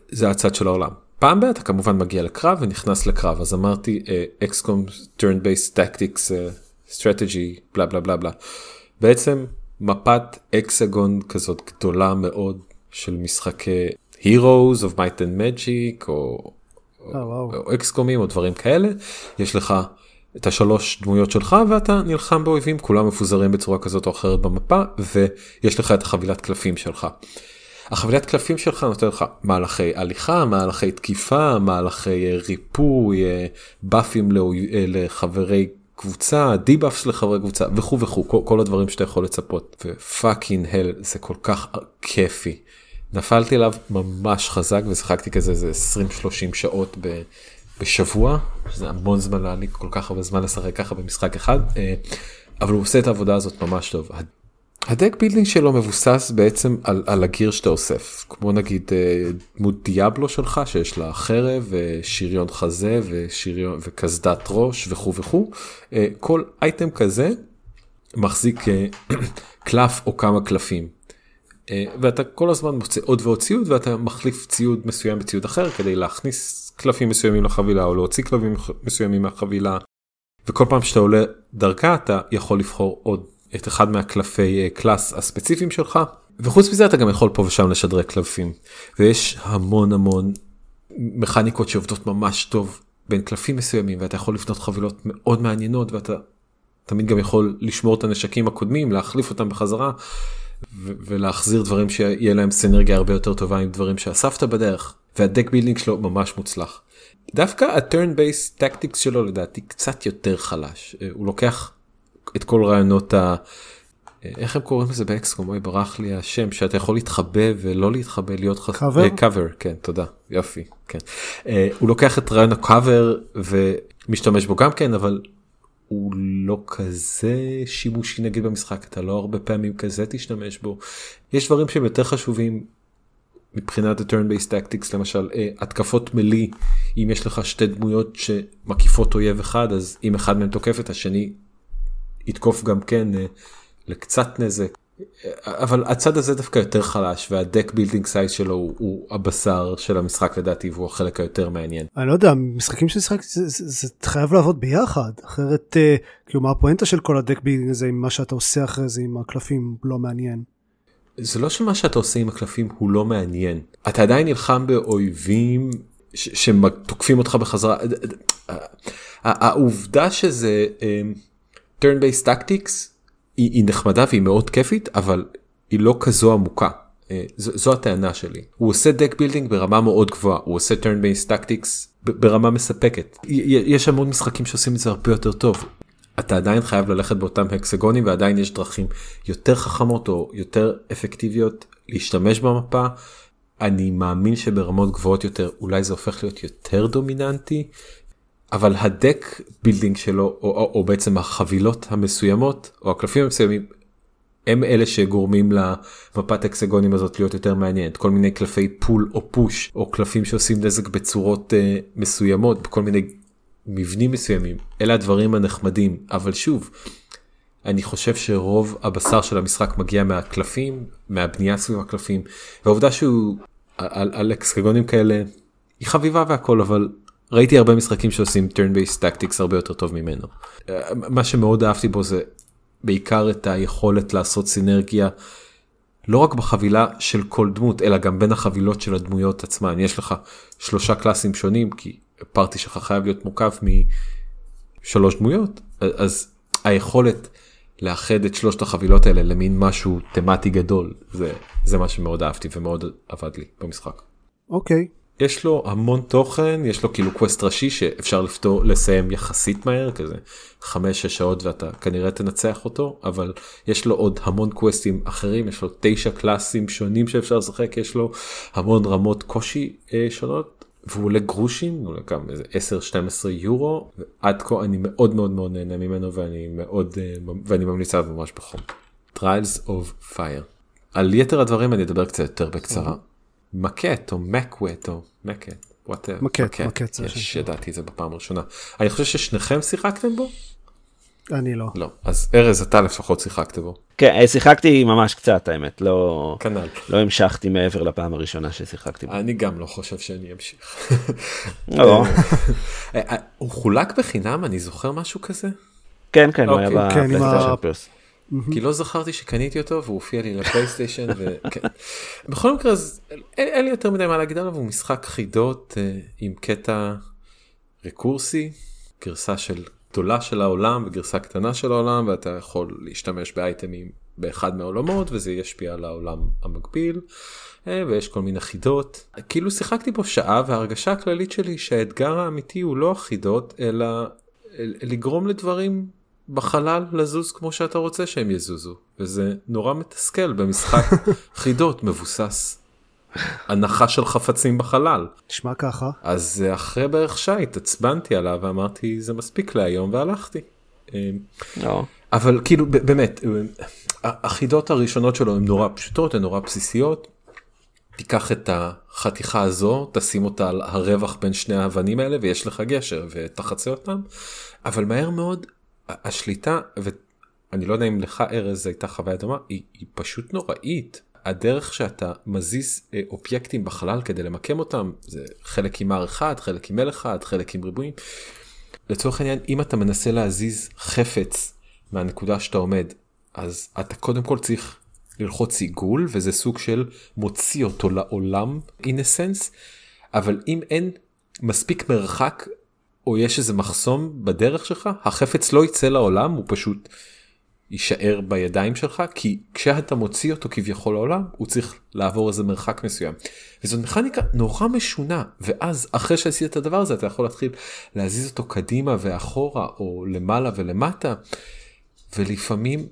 Speaker 1: זה הצד של העולם. פעם בה אתה כמובן מגיע לקרב ונכנס לקרב אז אמרתי אקסקום based tactics uh, strategy בלה בלה בלה בלה. בעצם מפת אקסגון כזאת גדולה מאוד של משחקי Heroes of Might and Magic או,
Speaker 2: אה, וואו.
Speaker 1: או אקסקומים או דברים כאלה יש לך את השלוש דמויות שלך ואתה נלחם באויבים כולם מפוזרים בצורה כזאת או אחרת במפה ויש לך את החבילת קלפים שלך. החבילת קלפים שלך נותן לך מהלכי הליכה מהלכי תקיפה מהלכי אה, ריפוי אה, באפים לחברי קבוצה debuffs לחברי קבוצה וכו' וכו' כל, כל הדברים שאתה יכול לצפות ו fucking hell זה כל כך כיפי. נפלתי עליו ממש חזק ושיחקתי כזה איזה 20-30 שעות ב, בשבוע שזה המון זמן לי כל כך הרבה זמן לשחק ככה במשחק אחד אה, אבל הוא עושה את העבודה הזאת ממש טוב. ה deck building שלו מבוסס בעצם על, על ה gear שאתה אוסף כמו נגיד אה, דמות דיאבלו שלך שיש לה חרב ושריון חזה ושריון וקסדת ראש וכו' וכו' אה, כל אייטם כזה מחזיק קלף או כמה קלפים. אה, ואתה כל הזמן מוצא עוד ועוד ציוד ואתה מחליף ציוד מסוים בציוד אחר כדי להכניס קלפים מסוימים לחבילה או להוציא קלפים מסוימים מהחבילה. וכל פעם שאתה עולה דרכה אתה יכול לבחור עוד את אחד מהקלפי אה, קלאס הספציפיים שלך. וחוץ מזה אתה גם יכול פה ושם לשדרג קלפים. ויש המון המון מכניקות שעובדות ממש טוב בין קלפים מסוימים ואתה יכול לבנות חבילות מאוד מעניינות ואתה תמיד גם יכול לשמור את הנשקים הקודמים להחליף אותם בחזרה ולהחזיר דברים שיהיה להם סנרגיה הרבה יותר טובה עם דברים שאספת בדרך וה deck building שלו ממש מוצלח. דווקא ה-turn based tactics שלו לדעתי קצת יותר חלש אה, הוא לוקח את כל רעיונות ה... אה, איך הם קוראים לזה ב XCOM אוי ברח לי השם שאתה יכול להתחבא ולא להתחבא להיות חס...
Speaker 2: Cover?
Speaker 1: אה, cover כן תודה יופי כן הוא לוקח את רעיון הקאבר ומשתמש בו גם כן אבל הוא לא כזה שימושי נגיד במשחק. אתה לא הרבה פעמים כזה תשתמש בו. יש דברים שהם יותר חשובים מבחינת ה-turn based tactics למשל אה, התקפות מלי אם יש לך שתי דמויות שמקיפות אויב אחד אז אם אחד מהם תוקף את השני יתקוף גם כן אה, לקצת נזק. אבל הצד הזה דווקא יותר חלש וה deck building side שלו הוא, הוא הבשר של המשחק לדעתי והוא החלק היותר מעניין.
Speaker 2: אני לא יודע, משחקים ששיחקתי זה, זה, זה חייב לעבוד ביחד, אחרת אה, כאילו מה הפואנטה של כל ה deck building הזה עם מה שאתה עושה אחרי זה עם הקלפים לא מעניין.
Speaker 1: זה לא שמה שאתה עושה עם הקלפים הוא לא מעניין אתה עדיין נלחם באויבים ש- שתוקפים אותך בחזרה העובדה שזה אה, turn based tactics היא, היא נחמדה והיא מאוד כיפית אבל היא לא כזו עמוקה. אה, זו, זו הטענה שלי הוא עושה deck building ברמה מאוד גבוהה הוא עושה turn based tactics ברמה מספקת יש המון משחקים שעושים את זה הרבה יותר טוב. אתה עדיין חייב ללכת באותם הקסגונים ועדיין יש דרכים יותר חכמות או יותר אפקטיביות להשתמש במפה. אני מאמין שברמות גבוהות יותר אולי זה הופך להיות יותר דומיננטי אבל ה deck building שלו או, או, או בעצם החבילות המסוימות או הקלפים המסוימים הם אלה שגורמים למפת ההקסגונים הזאת להיות יותר מעניינת. כל מיני קלפי pull או push או קלפים שעושים נזק בצורות uh, מסוימות בכל מיני מבנים מסוימים. אלה הדברים הנחמדים. אבל שוב אני חושב שרוב הבשר של המשחק מגיע מהקלפים מהבנייה סביב הקלפים והעובדה שהוא על, על אקסגונים כאלה היא חביבה והכל אבל ראיתי הרבה משחקים שעושים turn based tactics הרבה יותר טוב ממנו. מה שמאוד אהבתי בו זה בעיקר את היכולת לעשות סינרגיה לא רק בחבילה של כל דמות אלא גם בין החבילות של הדמויות עצמן יש לך שלושה קלאסים שונים כי פארטי שלך חייב להיות מורכב משלוש דמויות אז היכולת לאחד את שלושת החבילות האלה למין משהו תמטי גדול זה זה מה שמאוד אהבתי ומאוד עבד לי במשחק.
Speaker 2: אוקיי,
Speaker 1: יש לו המון תוכן יש לו כאילו קווסט ראשי שאפשר לפתור לסיים יחסית מהר כזה 5-6 שעות ואתה כנראה תנצח אותו אבל יש לו עוד המון קווסטים אחרים יש לו 9 קלאסים שונים שאפשר לשחק יש לו המון רמות קושי אה, שונות והוא עולה גרושים הוא עולה כמה איזה 10-12 יורו ועד כה אני מאוד מאוד מאוד נהנה ממנו ואני מאוד אה, ואני ממליץ עליו ממש בחום. Trials of Fire. על יתר הדברים אני אדבר קצת יותר בקצרה. מקט או מקווט או מקט. whatever.
Speaker 2: מקט, מקט
Speaker 1: יש. ידעתי את זה בפעם הראשונה. אני חושב ששניכם שיחקתם בו?
Speaker 2: אני לא.
Speaker 1: לא. אז ארז אתה לפחות שיחקת בו.
Speaker 3: כן, אה, שיחקתי ממש קצת האמת, לא,
Speaker 1: כנ"ל.
Speaker 3: לא המשכתי מעבר לפעם הראשונה ששיחקתי. בה.
Speaker 1: אני גם לא חושב שאני אמשיך.
Speaker 3: לא,
Speaker 1: אה, אה, הוא חולק בחינם אני זוכר משהו כזה?
Speaker 3: כן, כן, הוא היה
Speaker 1: אוקיי,
Speaker 2: כן,
Speaker 3: בפלייסטיישן
Speaker 2: ה-
Speaker 3: פלוס.
Speaker 1: כי לא זכרתי שקניתי אותו והוא הופיע לי לפלייסטיישן וכן. בכל מקרה אז אין, אין לי יותר מדי מה להגיד עליו הוא משחק חידות אה, עם קטע רקורסי גרסה של גדולה של העולם וגרסה קטנה של העולם ואתה יכול להשתמש באייטמים באחד מהעולמות וזה ישפיע על העולם המקביל. אה, ויש כל מיני חידות כאילו שיחקתי בו שעה וההרגשה הכללית שלי שהאתגר האמיתי הוא לא החידות אלא אה, לגרום לדברים בחלל לזוז כמו שאתה רוצה שהם יזוזו וזה נורא מתסכל במשחק חידות מבוסס הנחה של חפצים בחלל
Speaker 2: נשמע ככה.
Speaker 1: אז אחרי בערך שעה התעצבנתי עליו ואמרתי זה מספיק להיום והלכתי. אה,
Speaker 3: לא.
Speaker 1: אבל כאילו באמת אה, החידות הראשונות שלו הן נורא פשוטות הן נורא בסיסיות. תיקח את החתיכה הזו תשים אותה על הרווח בין שני האבנים האלה ויש לך גשר ותחצה אותם. אבל מהר מאוד השליטה ואני לא יודע אם לך ארז הייתה חוויה דומה היא, היא פשוט נוראית. הדרך שאתה מזיז אה, אובייקטים בחלל כדי למקם אותם זה חלק עם R1 חלק עם L1 חלק עם ריבועים. לצורך העניין אם אתה מנסה להזיז חפץ מהנקודה שאתה עומד אז אתה קודם כל צריך ללחוץ עיגול וזה סוג של מוציא אותו לעולם in a sense אבל אם אין מספיק מרחק או יש איזה מחסום בדרך שלך החפץ לא יצא לעולם הוא פשוט יישאר בידיים שלך כי כשאתה מוציא אותו כביכול לעולם הוא צריך לעבור איזה מרחק מסוים. וזאת מכניקה נורא משונה ואז אחרי שעשית את הדבר הזה אתה יכול להתחיל להזיז אותו קדימה ואחורה או למעלה ולמטה ולפעמים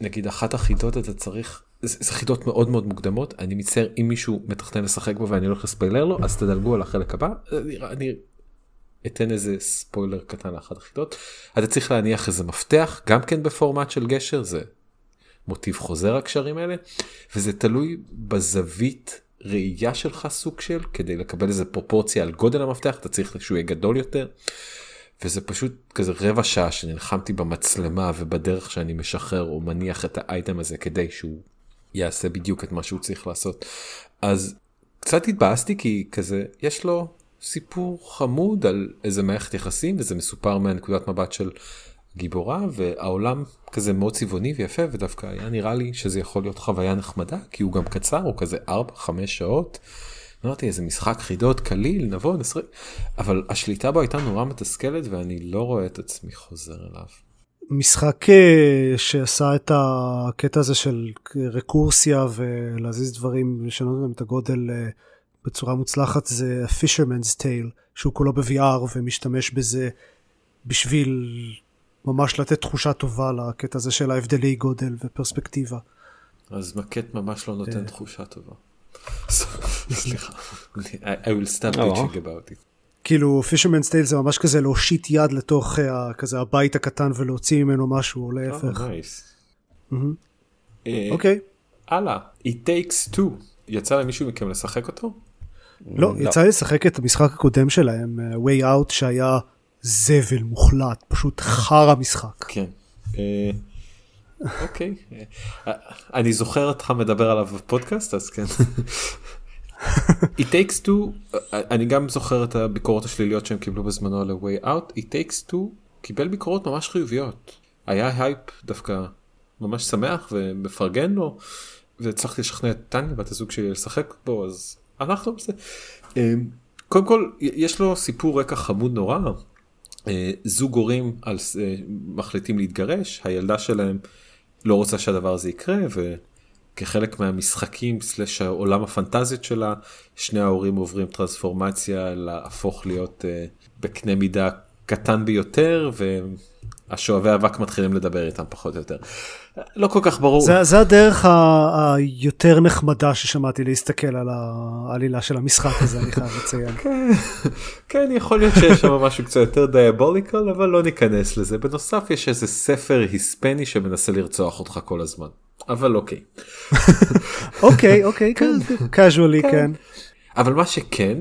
Speaker 1: נגיד אחת החידות אתה צריך זה חידות מאוד מאוד מוקדמות אני מצטער אם מישהו מתכנן לשחק בו ואני הולך לספיילר לו אז תדלגו על החלק הבא אני, אני אתן איזה ספוילר קטן לאחת החידות אתה צריך להניח איזה מפתח גם כן בפורמט של גשר זה מוטיב חוזר הקשרים האלה וזה תלוי בזווית ראייה שלך סוג של כדי לקבל איזה פרופורציה על גודל המפתח אתה צריך שהוא יהיה גדול יותר. וזה פשוט כזה רבע שעה שנלחמתי במצלמה ובדרך שאני משחרר או מניח את האייטם הזה כדי שהוא יעשה בדיוק את מה שהוא צריך לעשות. אז קצת התבאסתי כי כזה יש לו סיפור חמוד על איזה מערכת יחסים וזה מסופר מהנקודת מבט של גיבורה והעולם כזה מאוד צבעוני ויפה ודווקא היה נראה לי שזה יכול להיות חוויה נחמדה כי הוא גם קצר הוא כזה 4-5 שעות. אמרתי איזה משחק חידות קליל נבוא נשחק אבל השליטה בו הייתה נורא מתסכלת ואני לא רואה את עצמי חוזר אליו.
Speaker 2: משחק אה, שעשה את הקטע הזה של רקורסיה ולהזיז דברים, לשנות להם את הגודל אה, בצורה מוצלחת זה Fisherman's Tale, שהוא כולו ב-VR ומשתמש בזה בשביל ממש לתת תחושה טובה לקטע הזה של ההבדלי גודל ופרספקטיבה.
Speaker 1: אז מקט ממש לא נותן
Speaker 2: אה.
Speaker 1: תחושה טובה. סליחה. I will stop bitching about it.
Speaker 2: כאילו Fisherman's Tale זה ממש כזה להושיט יד לתוך אה, כזה הבית הקטן ולהוציא ממנו משהו או להפך.
Speaker 1: אה,
Speaker 2: אוקיי.
Speaker 1: הלאה, It takes two. יצא למישהו מכם לשחק אותו?
Speaker 2: לא, יצא לי לשחק את המשחק הקודם שלהם, אה, Way Out, שהיה זבל מוחלט, פשוט חרא משחק.
Speaker 1: כן. אה, אוקיי. אה, אני זוכר אותך מדבר עליו בפודקאסט אז כן. It takes two, אני גם זוכר את הביקורות השליליות שהם קיבלו בזמנו על ה-way out, It takes two קיבל ביקורות ממש חיוביות. היה הייפ דווקא ממש שמח ומפרגן לו והצלחתי לשכנע את טניה בת הזוג שלי לשחק בו אז אנחנו בזה. אה, קודם כל יש לו סיפור רקע חמוד נורא. אה, זוג הורים על, אה, מחליטים להתגרש הילדה שלהם לא רוצה שהדבר הזה יקרה וכחלק מהמשחקים slash העולם הפנטזיות שלה שני ההורים עוברים טרנספורמציה להפוך להיות אה, בקנה מידה קטן ביותר והשואבי אבק מתחילים לדבר איתם פחות או יותר. לא כל כך ברור.
Speaker 2: זה, זה הדרך היותר נחמדה ששמעתי להסתכל על העלילה של המשחק הזה, אני חייב לציין.
Speaker 1: כן יכול להיות שיש שם משהו קצת יותר דיאבוליקל אבל לא ניכנס לזה בנוסף יש איזה ספר היספני שמנסה לרצוח אותך כל הזמן אבל אוקיי.
Speaker 2: אוקיי, אוקיי, כן, casually, כן.
Speaker 1: אבל מה שכן,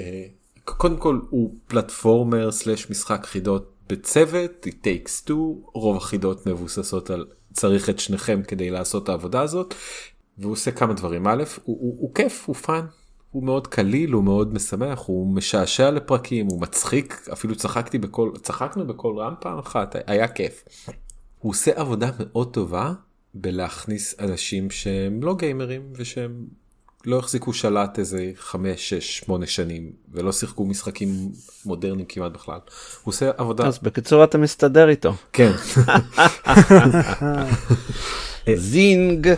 Speaker 1: אה, קודם כל הוא פלטפורמר slash משחק חידות בצוות, It Takes Two, רוב החידות מבוססות על צריך את שניכם כדי לעשות את העבודה הזאת, והוא עושה כמה דברים, א', הוא, הוא, הוא כיף, הוא fun, הוא מאוד קליל, הוא מאוד משמח, הוא משעשע לפרקים, הוא מצחיק, אפילו צחקתי בקול, צחקנו בקול רם פעם אחת, היה כיף. הוא עושה עבודה מאוד טובה בלהכניס אנשים שהם לא גיימרים ושהם לא החזיקו שלט איזה 5, 6, 8 שנים ולא שיחקו משחקים מודרניים כמעט בכלל. הוא עושה עבודה.
Speaker 3: אז בקיצור אתה מסתדר איתו.
Speaker 1: כן.
Speaker 3: זינג.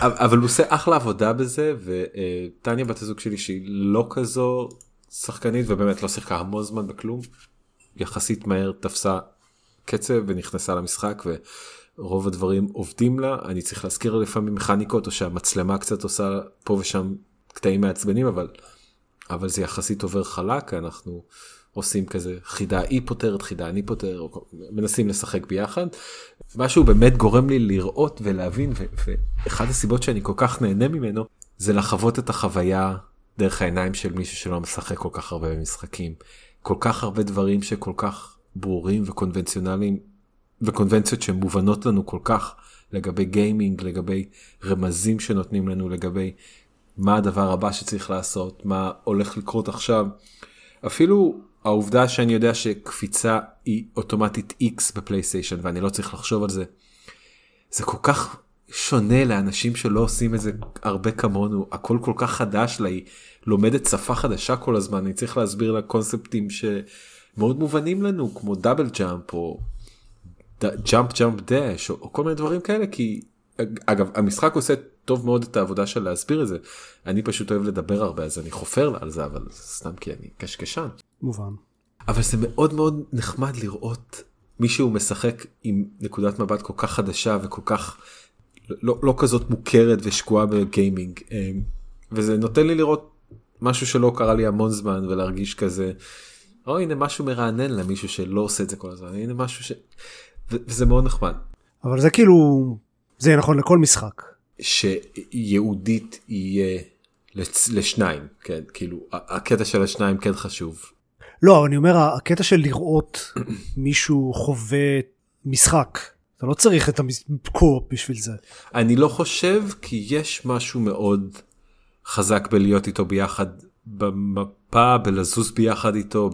Speaker 1: אבל הוא עושה אחלה עבודה בזה וטניה בת הזוג שלי שהיא לא כזו שחקנית ובאמת לא שיחקה המון זמן בכלום. יחסית מהר תפסה קצב ונכנסה למשחק ורוב הדברים עובדים לה אני צריך להזכיר לה לפעמים מכניקות או שהמצלמה קצת עושה פה ושם קטעים מעצבנים אבל אבל זה יחסית עובר חלק אנחנו עושים כזה חידה היא פותרת חידה אני פותר מנסים לשחק ביחד. משהו באמת גורם לי לראות ולהבין ואחד הסיבות שאני כל כך נהנה ממנו זה לחוות את החוויה דרך העיניים של מישהו שלא משחק כל כך הרבה במשחקים כל כך הרבה דברים שכל כך ברורים וקונבנציונליים וקונבנציות שמובנות לנו כל כך לגבי גיימינג לגבי רמזים שנותנים לנו לגבי מה הדבר הבא שצריך לעשות מה הולך לקרות עכשיו. אפילו העובדה שאני יודע שקפיצה היא אוטומטית x בפלייסטיישן ואני לא צריך לחשוב על זה. זה כל כך שונה לאנשים שלא עושים את זה הרבה כמונו הכל כל כך חדש לה היא לומדת שפה חדשה כל הזמן אני צריך להסביר לה קונספטים שמאוד מובנים לנו כמו double jump או jump jump dash או כל מיני דברים כאלה כי אגב המשחק עושה טוב מאוד את העבודה של להסביר את זה אני פשוט אוהב לדבר הרבה אז אני חופר על זה אבל סתם כי אני קשקשן.
Speaker 2: מובן.
Speaker 1: אבל זה מאוד מאוד נחמד לראות מישהו משחק עם נקודת מבט כל כך חדשה וכל כך לא, לא כזאת מוכרת ושקועה בגיימינג אמ, וזה נותן לי לראות משהו שלא קרה לי המון זמן ולהרגיש כזה או הנה משהו מרענן למישהו שלא עושה את זה כל הזמן הנה משהו ש... וזה מאוד נחמד.
Speaker 2: אבל זה כאילו זה יהיה נכון לכל משחק.
Speaker 1: שיהודית יהיה לצ... לשניים כן כאילו הקטע של השניים כן חשוב.
Speaker 2: לא אני אומר הקטע של לראות מישהו חווה משחק אתה לא צריך את הקורפ בשביל זה.
Speaker 1: אני לא חושב כי יש משהו מאוד חזק בלהיות איתו ביחד במפה בלזוז ביחד איתו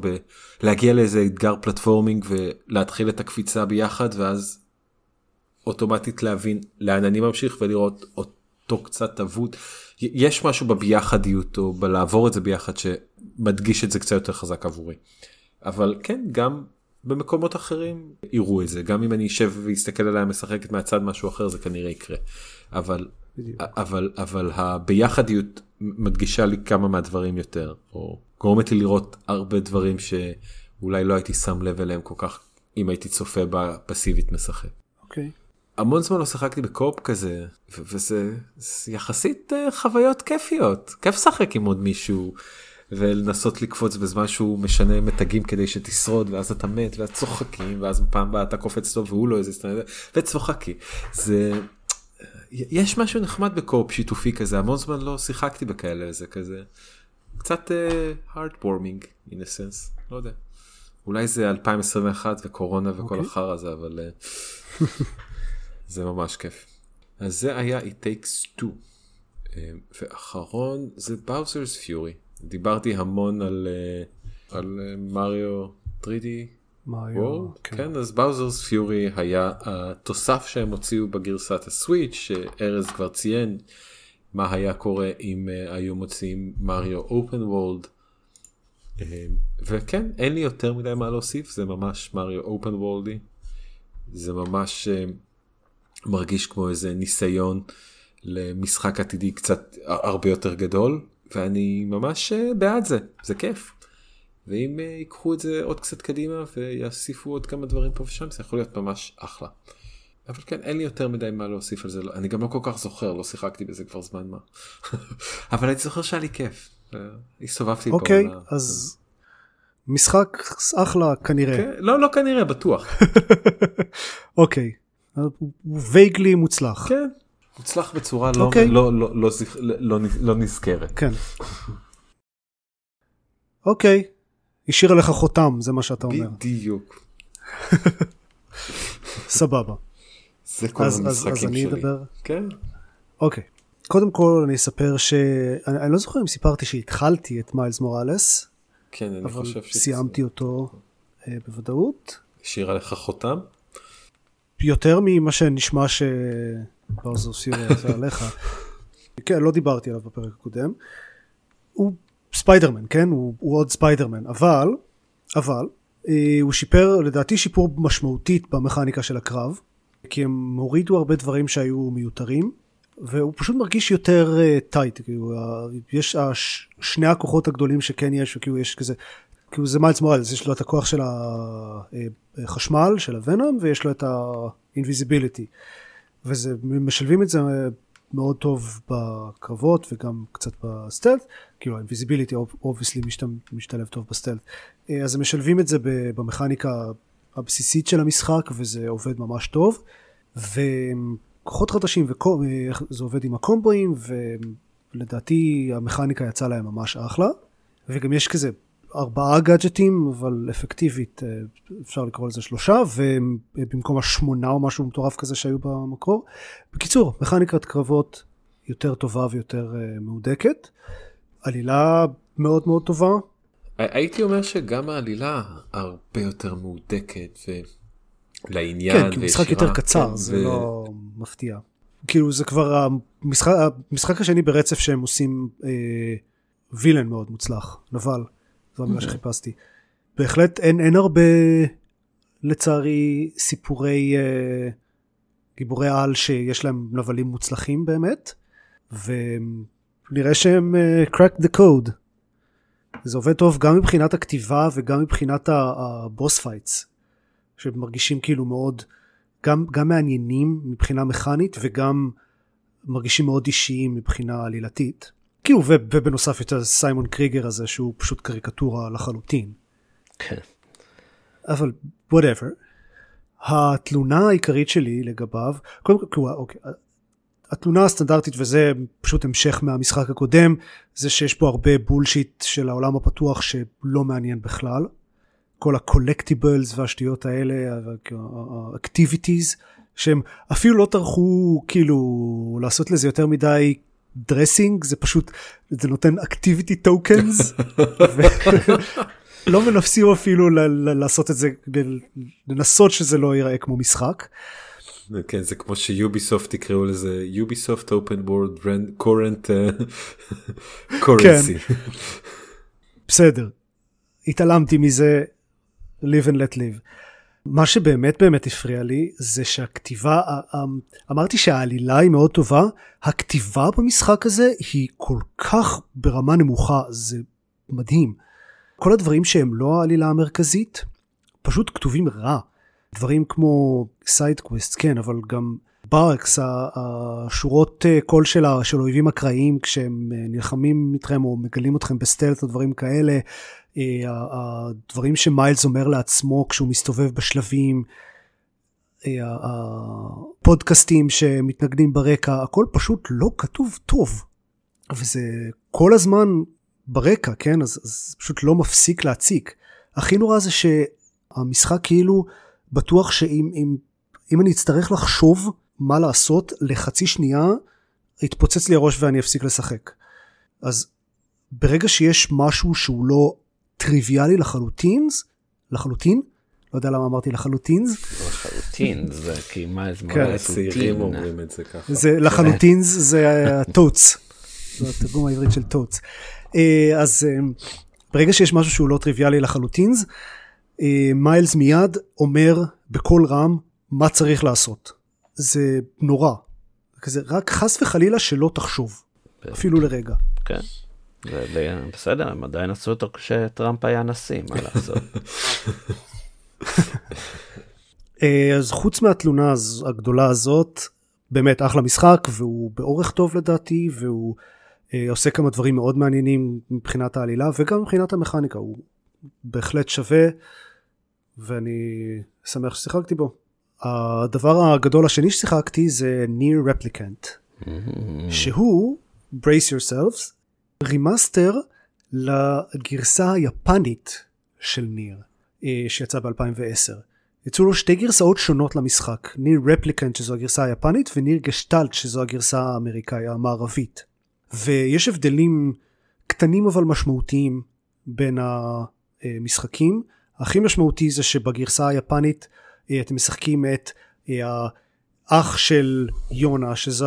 Speaker 1: בלהגיע לאיזה אתגר פלטפורמינג ולהתחיל את הקפיצה ביחד ואז אוטומטית להבין לאן אני ממשיך ולראות אותו קצת אבוד. יש משהו בביחדיות או בלעבור את זה ביחד שמדגיש את זה קצת יותר חזק עבורי. אבל כן גם במקומות אחרים יראו את זה גם אם אני אשב ואסתכל עליה משחקת מהצד משהו אחר זה כנראה יקרה. אבל אבל אבל הביחדיות מדגישה לי כמה מהדברים יותר או גורמת לי לראות הרבה דברים שאולי לא הייתי שם לב אליהם כל כך אם הייתי צופה בפסיבית משחק.
Speaker 2: אוקיי. Okay.
Speaker 1: המון זמן לא שיחקתי בקופ כזה וזה יחסית אה, חוויות כיפיות כיף לשחק עם עוד מישהו ולנסות לקפוץ בזמן שהוא משנה מתגים כדי שתשרוד ואז אתה מת ואז צוחקים ואז פעם הבאה אתה קופץ טוב והוא לא איזה סטנד וצוחקי זה יש משהו נחמד ב co-op שיתופי כזה המון זמן לא שיחקתי בכאלה זה כזה קצת uh, heartwarming in a sense לא יודע אולי זה 2021 וקורונה וכל okay. אוקיי. החרא הזה אבל. Uh, זה ממש כיף. אז זה היה It Takes Two. אה, ואחרון זה באוזרס פיורי. דיברתי המון על אה, על מריו 3D.
Speaker 2: מריו,
Speaker 1: כן. כן אז באוזרס פיורי היה התוסף שהם הוציאו בגרסת הסוויץ' שארז כבר ציין מה היה קורה אם אה, היו מוציאים מריו אופן וולד. וכן אין לי יותר מדי מה להוסיף זה ממש מריו אופן וולדי. זה ממש מרגיש כמו איזה ניסיון למשחק עתידי קצת הרבה יותר גדול ואני ממש אה, בעד זה זה כיף. ואם אה, ייקחו את זה עוד קצת קדימה ויוסיפו עוד כמה דברים פה ושם זה יכול להיות ממש אחלה. אבל כן אין לי יותר מדי מה להוסיף על זה אני גם לא כל כך זוכר לא שיחקתי בזה כבר זמן מה אבל אני זוכר שהיה לי כיף. אה, הסתובבתי
Speaker 2: פה. אוקיי אז משחק אחלה כנראה.
Speaker 1: כן, לא לא כנראה בטוח.
Speaker 2: אוקיי הוא וייגלי מוצלח.
Speaker 1: כן. מוצלח בצורה לא,
Speaker 2: אוקיי.
Speaker 1: לא, לא, לא, לא, לא, לא נזכרת.
Speaker 2: כן. אוקיי, השאיר עליך חותם, זה מה שאתה אומר.
Speaker 1: בדיוק.
Speaker 2: סבבה.
Speaker 1: זה כל
Speaker 2: אז- אז-
Speaker 1: המשחקים
Speaker 2: אז אני
Speaker 1: שלי.
Speaker 2: אדבר.
Speaker 1: כן.
Speaker 2: אוקיי. קודם כל אני אספר ש... אני, אני לא זוכר אם סיפרתי שהתחלתי את מיילס מוראלס,
Speaker 1: כן, אני
Speaker 2: אבל
Speaker 1: חושב ש...
Speaker 2: סיימתי אותו אה, בוודאות.
Speaker 1: השאירה לך חותם?
Speaker 2: יותר ממה שנשמע שברז אוסיו עשה עליך. כן, לא דיברתי עליו בפרק הקודם. הוא ספיידרמן, כן? הוא, הוא עוד ספיידרמן, אבל, אבל, אה, הוא שיפר, לדעתי שיפור משמעותית במכניקה של הקרב, כי הם הורידו הרבה דברים שהיו מיותרים, והוא פשוט מרגיש יותר טייט, כאילו, ה- יש הש, שני הכוחות הגדולים שכן יש, וכאילו יש כזה, כאילו זה מיילס מורלס, יש לו את הכוח של החשמל, של ה-venom, ויש לו את ה-invisibility. וזה, משלבים את זה מאוד טוב בקרבות וגם קצת ב-stealth, כאילו ה-invisibility obviously משתלב טוב ב-stealth. אה, אז הם משלבים את זה במכניקה הבסיסית של המשחק וזה עובד ממש טוב. וכוחות חדשים וזה עובד עם הקומבואים ולדעתי המכניקה יצאה להם ממש אחלה. וגם יש כזה ארבעה גאדג'טים, אבל אפקטיבית אה, אפשר לקרוא לזה שלושה, ובמקום השמונה או משהו מטורף כזה שהיו במקור. בקיצור, מכניקת קרבות יותר טובה ויותר אה, מהודקת. עלילה מאוד מאוד טובה.
Speaker 1: הייתי אומר שגם העלילה הרבה יותר מהודקת ולעניין
Speaker 2: כן, כי הוא משחק יותר קצר,
Speaker 1: כן,
Speaker 2: זה
Speaker 1: ו-
Speaker 2: לא מפתיע. כאילו זה כבר המשחק, המשחק השני ברצף שהם עושים אה, וילן מאוד מוצלח, נבל, זו המילה שחיפשתי. בהחלט אין, אין הרבה, לצערי, סיפורי אה, גיבורי על שיש להם נבלים מוצלחים באמת, ונראה שהם אה, crack the code. זה עובד טוב גם מבחינת הכתיבה וגם מבחינת ה-boss fights, שמרגישים כאילו מאוד, גם, גם מעניינים מבחינה מכנית וגם מרגישים מאוד אישיים מבחינה עלילתית. כאילו, ובנוסף יותר סיימון קריגר הזה שהוא פשוט קריקטורה לחלוטין.
Speaker 3: כן.
Speaker 2: אבל whatever. התלונה העיקרית שלי לגביו, קודם כל, כאילו, אוקיי, התלונה הסטנדרטית וזה פשוט המשך מהמשחק הקודם, זה שיש פה הרבה bullshit של העולם הפתוח שלא מעניין בכלל. כל ה-collectibles והשטויות האלה, ה-activities, שהם אפילו לא טרחו כאילו לעשות לזה יותר מדי dressing, זה פשוט, זה נותן activity tokens. לא מנסים אפילו ל- ל- לעשות את זה, לנסות שזה לא ייראה כמו משחק.
Speaker 1: כן זה כמו שיוביסופט יקראו לזה יוביסופט אופן וורד קורנט קורנסי.
Speaker 2: בסדר, התעלמתי מזה, live and let live. מה שבאמת באמת הפריע לי זה שהכתיבה, אמרתי שהעלילה היא מאוד טובה, הכתיבה במשחק הזה היא כל כך ברמה נמוכה, זה מדהים. כל הדברים שהם לא העלילה המרכזית, פשוט כתובים רע. דברים כמו side quest, כן, אבל גם barks, השורות אה, קול של ה- של אויבים אקראיים כשהם אה, נלחמים איתכם או מגלים אתכם ב-stealth או דברים כאלה, אה, הדברים שמיילס אומר לעצמו כשהוא מסתובב בשלבים, הפודקאסטים שמתנגנים ברקע, הכל פשוט לא כתוב טוב. וזה כל הזמן ברקע, כן? אז, אז פשוט לא מפסיק להציק. הכי נורא זה שהמשחק כאילו בטוח שאם אם, אם אני אצטרך לחשוב מה לעשות לחצי שנייה, יתפוצץ לי הראש ואני אפסיק לשחק. אז ברגע שיש משהו שהוא לא טריוויאלי לחלוטין, לחלוטין, לא יודע למה אמרתי לחלוטין,
Speaker 3: לחלוטין זה כי מה זה
Speaker 2: כן,
Speaker 3: מראה
Speaker 1: הצעירים אומרים את זה ככה.
Speaker 2: זה לחלוטין זה הטוץ, זה התרגום העברית של טוץ. אה, אז אה, ברגע שיש משהו שהוא לא טריוויאלי לחלוטין, אה, מיילס מיד אומר בקול רם מה צריך לעשות. זה נורא. כזה רק חס וחלילה שלא תחשוב, אפילו לרגע.
Speaker 3: כן. זה בסדר הם עדיין עשו אותו כשטראמפ היה נשיא מה לעשות.
Speaker 2: אה, אז חוץ מהתלונה הגדולה הזאת, באמת אחלה משחק, והוא באורך טוב לדעתי, והוא אה, עושה כמה דברים מאוד מעניינים מבחינת העלילה, וגם מבחינת המכניקה, הוא בהחלט שווה, ואני שמח ששיחקתי בו. הדבר הגדול השני ששיחקתי זה ניר רפליקנט, שהוא, brace yourselves, remaster לגרסה היפנית של ניר, אה, שיצא ב-2010. יצאו לו שתי גרסאות שונות למשחק, ניר רפליקנט שזו הגרסה היפנית וניר גשטלט שזו הגרסה האמריקאית המערבית. ויש הבדלים קטנים אבל משמעותיים בין המשחקים. הכי משמעותי זה שבגרסה היפנית אה, אתם משחקים את אה, האח של יונה שזה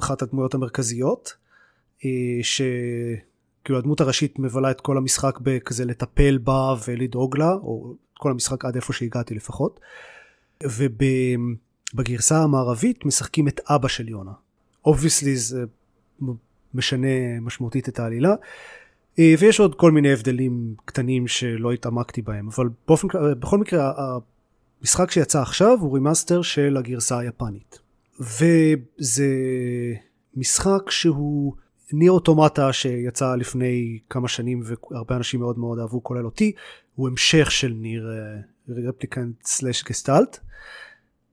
Speaker 2: אחת הדמויות המרכזיות אה, שכאילו הדמות הראשית מבלה את כל המשחק בכזה לטפל בה ולדאוג לה או כל המשחק עד איפה שהגעתי לפחות ובגרסה המערבית משחקים את אבא של יונה. obviously זה משנה משמעותית את העלילה ויש עוד כל מיני הבדלים קטנים שלא התעמקתי בהם אבל באופן, בכל מקרה המשחק שיצא עכשיו הוא remaster של הגרסה היפנית. וזה משחק שהוא ניר אוטומטה שיצא לפני כמה שנים והרבה אנשים מאוד מאוד אהבו כולל אותי הוא המשך של ניר רפליקנט slash גסטלט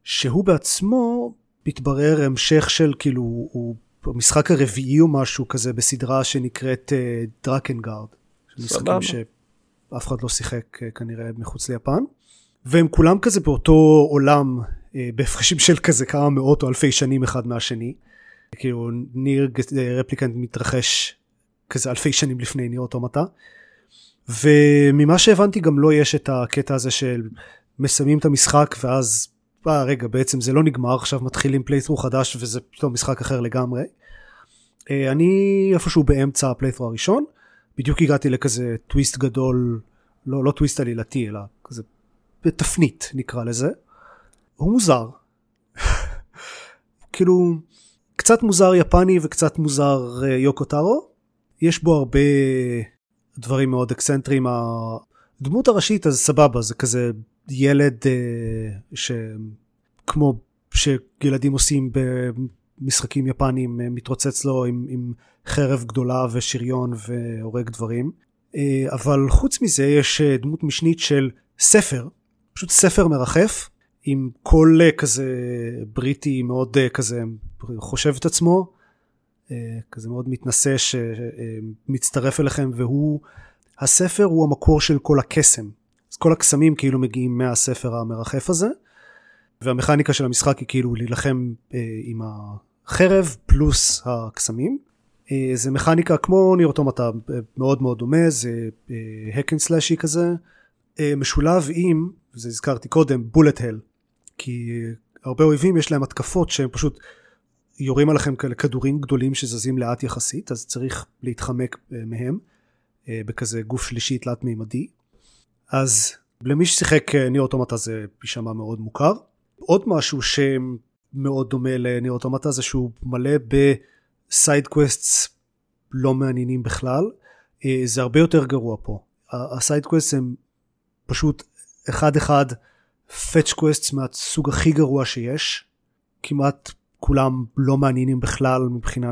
Speaker 2: שהוא בעצמו מתברר המשך של כאילו הוא המשחק הרביעי או משהו כזה בסדרה שנקראת דרקנגארד. משחקים שאף אחד לא שיחק אה, כנראה מחוץ ליפן. והם כולם כזה באותו עולם אה, בהפרשים של כזה כמה מאות או אלפי שנים אחד מהשני. כאילו ניר אה, רפליקנט מתרחש כזה אלפי שנים לפני ניר אוטומטה. וממה שהבנתי גם לא יש את הקטע הזה של מסיימים את המשחק ואז אה רגע בעצם זה לא נגמר עכשיו מתחילים playthrough חדש וזה פתאום משחק אחר לגמרי. אה, אני איפשהו באמצע ה-playthrough הראשון בדיוק הגעתי לכזה טוויסט גדול לא לא טוויסט עלילתי אלא בתפנית נקרא לזה. הוא מוזר. כאילו קצת מוזר יפני וקצת מוזר אה, יוקו טארו. יש בו הרבה דברים מאוד אקסנטריים. הדמות הראשית אז סבבה זה כזה ילד אה, שכמו שילדים עושים במשחקים יפניים אה, מתרוצץ לו עם, עם חרב גדולה ושריון והורג דברים. אבל חוץ מזה יש דמות משנית של ספר פשוט ספר מרחף עם קול אה, כזה בריטי מאוד אה, כזה חושב את עצמו אה, כזה מאוד מתנשא שמצטרף אליכם והוא הספר הוא המקור של כל הקסם. אז כל הקסמים כאילו מגיעים מהספר המרחף הזה והמכניקה של המשחק היא כאילו להילחם עם החרב פלוס הקסמים. זה מכניקה כמו ניר אוטומטה מאוד מאוד דומה זה slashy כזה משולב עם וזה הזכרתי קודם, bullet hell. כי הרבה אויבים יש להם התקפות שהם פשוט יורים עליכם כאלה כדורים גדולים שזזים לאט יחסית, אז צריך להתחמק אה, מהם אה, בכזה גוף שלישי תלת מימדי. אז למי ששיחק אה, ניר אוטומטה זה יישמע מאוד מוכר. עוד משהו שמאוד דומה לניר אוטומטה זה שהוא מלא ב-side quests לא מעניינים בכלל. זה הרבה יותר גרוע פה. ה-side quests הם פשוט אחד אחד fetch quests מהסוג הכי גרוע שיש כמעט כולם לא מעניינים בכלל מבחינה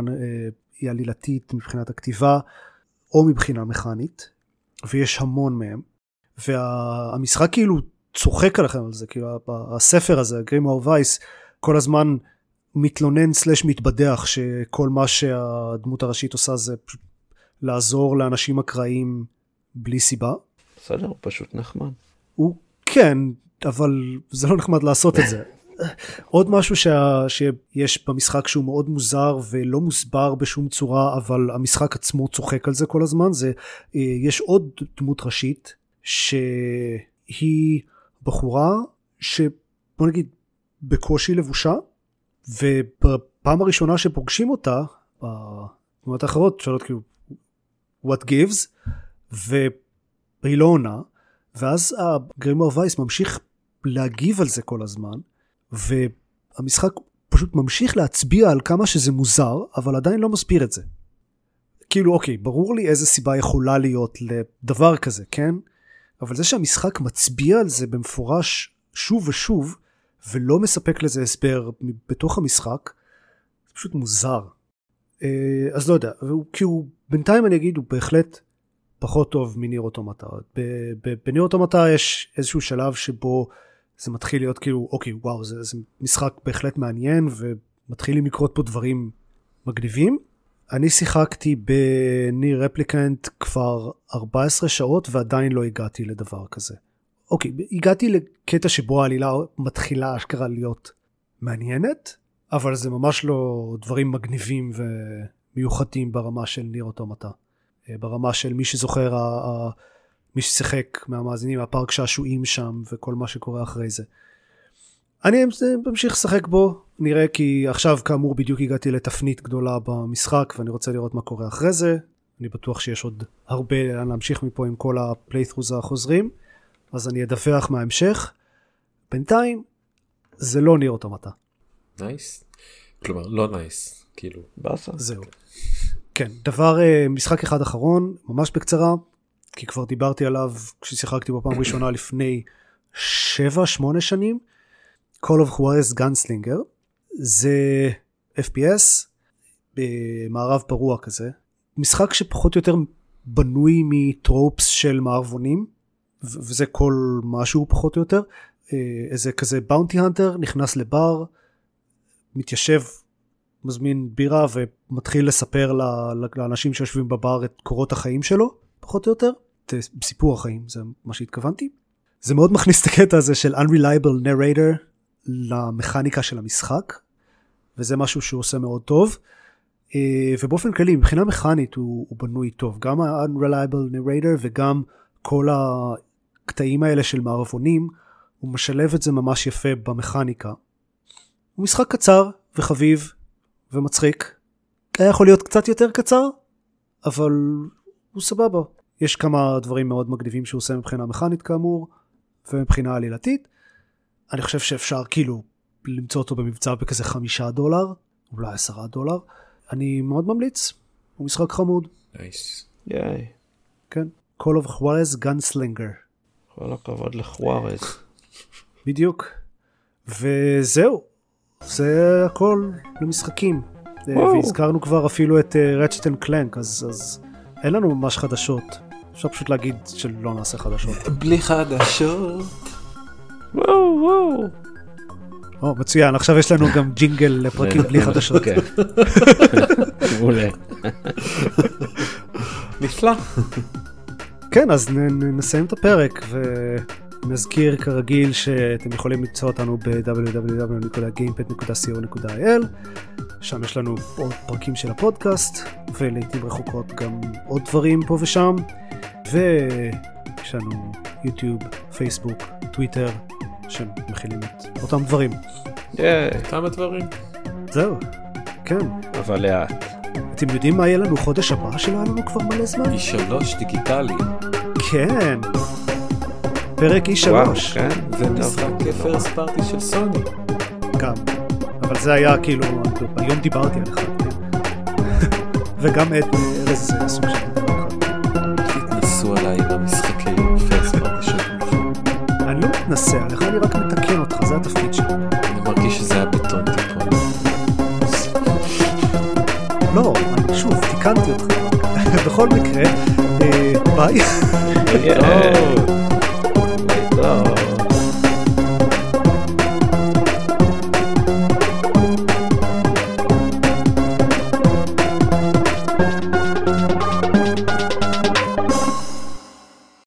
Speaker 2: אה, עלילתית מבחינת הכתיבה או מבחינה מכנית ויש המון מהם והמשחק כאילו צוחק עליכם על זה כאילו הספר הזה גרימור וייס כל הזמן מתלונן סלש מתבדח שכל מה שהדמות הראשית עושה זה לעזור לאנשים אקראיים בלי סיבה.
Speaker 3: בסדר, הוא פשוט נחמד.
Speaker 2: הוא כן, אבל זה לא נחמד לעשות את זה. עוד משהו שה, שיש במשחק שהוא מאוד מוזר ולא מוסבר בשום צורה אבל המשחק עצמו צוחק על זה כל הזמן זה אה, יש עוד דמות ראשית שהיא בחורה שבוא נגיד בקושי לבושה ובפעם הראשונה שפוגשים אותה בתמונות האחרות שואלות כאילו what gives והיא לא עונה ואז הגרימור וייס ממשיך להגיב על זה כל הזמן, והמשחק פשוט ממשיך להצביע על כמה שזה מוזר, אבל עדיין לא מסביר את זה. כאילו, אוקיי, ברור לי איזה סיבה יכולה להיות לדבר כזה, כן? אבל זה שהמשחק מצביע על זה במפורש שוב ושוב, ולא מספק לזה הסבר בתוך המשחק, זה פשוט מוזר. אה, אז לא יודע, כי הוא, בינתיים אני אגיד, הוא בהחלט פחות טוב מניר אוטומטה. בניר אוטומטה יש איזשהו שלב שבו זה מתחיל להיות כאילו, אוקיי, וואו, זה, זה משחק בהחלט מעניין, ומתחילים לקרות פה דברים מגניבים. אני שיחקתי בניר רפליקנט כבר 14 שעות ועדיין לא הגעתי לדבר כזה. אוקיי, הגעתי לקטע שבו העלילה מתחילה אשכרה להיות מעניינת, אבל זה ממש לא דברים מגניבים ומיוחדים ברמה של ניר אוטומטה. אה, ברמה של מי שזוכר, מי ששיחק מהמאזינים, הפארק שעשועים שם וכל מה שקורה אחרי זה. אני ממשיך לשחק בו, נראה כי עכשיו כאמור בדיוק הגעתי לתפנית גדולה במשחק ואני רוצה לראות מה קורה אחרי זה. אני בטוח שיש עוד הרבה לאן להמשיך מפה עם כל ה-playthroughs החוזרים, אז אני אדווח מההמשך. בינתיים, זה לא ניר אוטומטה.
Speaker 1: nice? כלומר, לא nice, כאילו.
Speaker 3: באסה.
Speaker 2: זהו. כן, דבר, אה, משחק אחד אחרון, ממש בקצרה, כי כבר דיברתי עליו כששיחקתי בפעם ראשונה לפני 7-8 שנים. Call of Juarez Gunslinger זה FPS במערב פרוע כזה. משחק שפחות או יותר בנוי מטרופס של מערבונים, וזה כל משהו פחות או יותר. אה, איזה כזה באונטי הנטר נכנס לבר, מתיישב, מזמין בירה ומתחיל לספר לאנשים שיושבים בבר את קורות החיים שלו, פחות או יותר. סיפור החיים, זה מה שהתכוונתי. זה מאוד מכניס את הקטע הזה של Unreliable Narrator למכניקה של המשחק, וזה משהו שהוא עושה מאוד טוב. אה, ובאופן כללי, מבחינה מכנית הוא, הוא בנוי טוב, גם ה-Unreliable Narrator וגם כל הקטעים האלה של מערבונים, הוא משלב את זה ממש יפה במכניקה. הוא משחק קצר וחביב ומצחיק. היה יכול להיות קצת יותר קצר, אבל הוא סבבה. יש כמה דברים מאוד מגניבים שהוא עושה מבחינה מכנית כאמור, ומבחינה עלילתית. אני חושב שאפשר כאילו למצוא אותו במבצע בכזה חמישה דולר, אולי עשרה דולר. אני מאוד ממליץ, הוא משחק חמוד.
Speaker 1: nice.
Speaker 3: ייי.
Speaker 2: כן, Call of Juarez Gunslinger.
Speaker 3: כל הכבוד לחוארז.
Speaker 2: בדיוק. וזהו, זה הכל למשחקים.
Speaker 3: וואו.
Speaker 2: והזכרנו כבר אפילו את רצ'ט אנד קלנק, אז, אין לנו ממש חדשות. אפשר פשוט להגיד שלא נעשה חדשות.
Speaker 1: בלי חדשות.
Speaker 3: וואו וואו.
Speaker 2: או, מצוין, עכשיו יש לנו גם ג'ינגל לפרקים בלי חדשות.
Speaker 3: כן. מעולה.
Speaker 1: נפלא.
Speaker 2: כן, אז נסיים את הפרק ונזכיר כרגיל שאתם יכולים למצוא אותנו ב-www.gamepad.co.il שם יש לנו עוד פרקים של הפודקאסט ולעיתים רחוקות גם עוד דברים פה ושם ויש לנו יוטיוב, פייסבוק, טוויטר שמכילים את אותם דברים.
Speaker 3: ייי.
Speaker 1: כמה דברים.
Speaker 2: זהו, כן.
Speaker 3: אבל לאט.
Speaker 2: אתם יודעים מה יהיה לנו חודש הבא שלא היה לנו כבר מלא זמן?
Speaker 1: פי שלוש דיגיטלי.
Speaker 2: כן. פרק E3.
Speaker 3: וואו, כן.
Speaker 1: ומשחק פרסט פארטי של סוני.
Speaker 2: גם. אבל זה היה כאילו, היום דיברתי על אחד. כן. וגם את ארז זה סוג של דבר אחד.
Speaker 1: תתנסו עליי עם המשחקי פרסט פארטי של
Speaker 2: אני לא מתנשא עליך, אני רק מתקן אותך, זה התפקיד שלי.
Speaker 1: אני מרגיש שזה היה בטון טיפון.
Speaker 2: לא, אני- שוב, תיקנתי אותך. בכל מקרה, אה, ביי.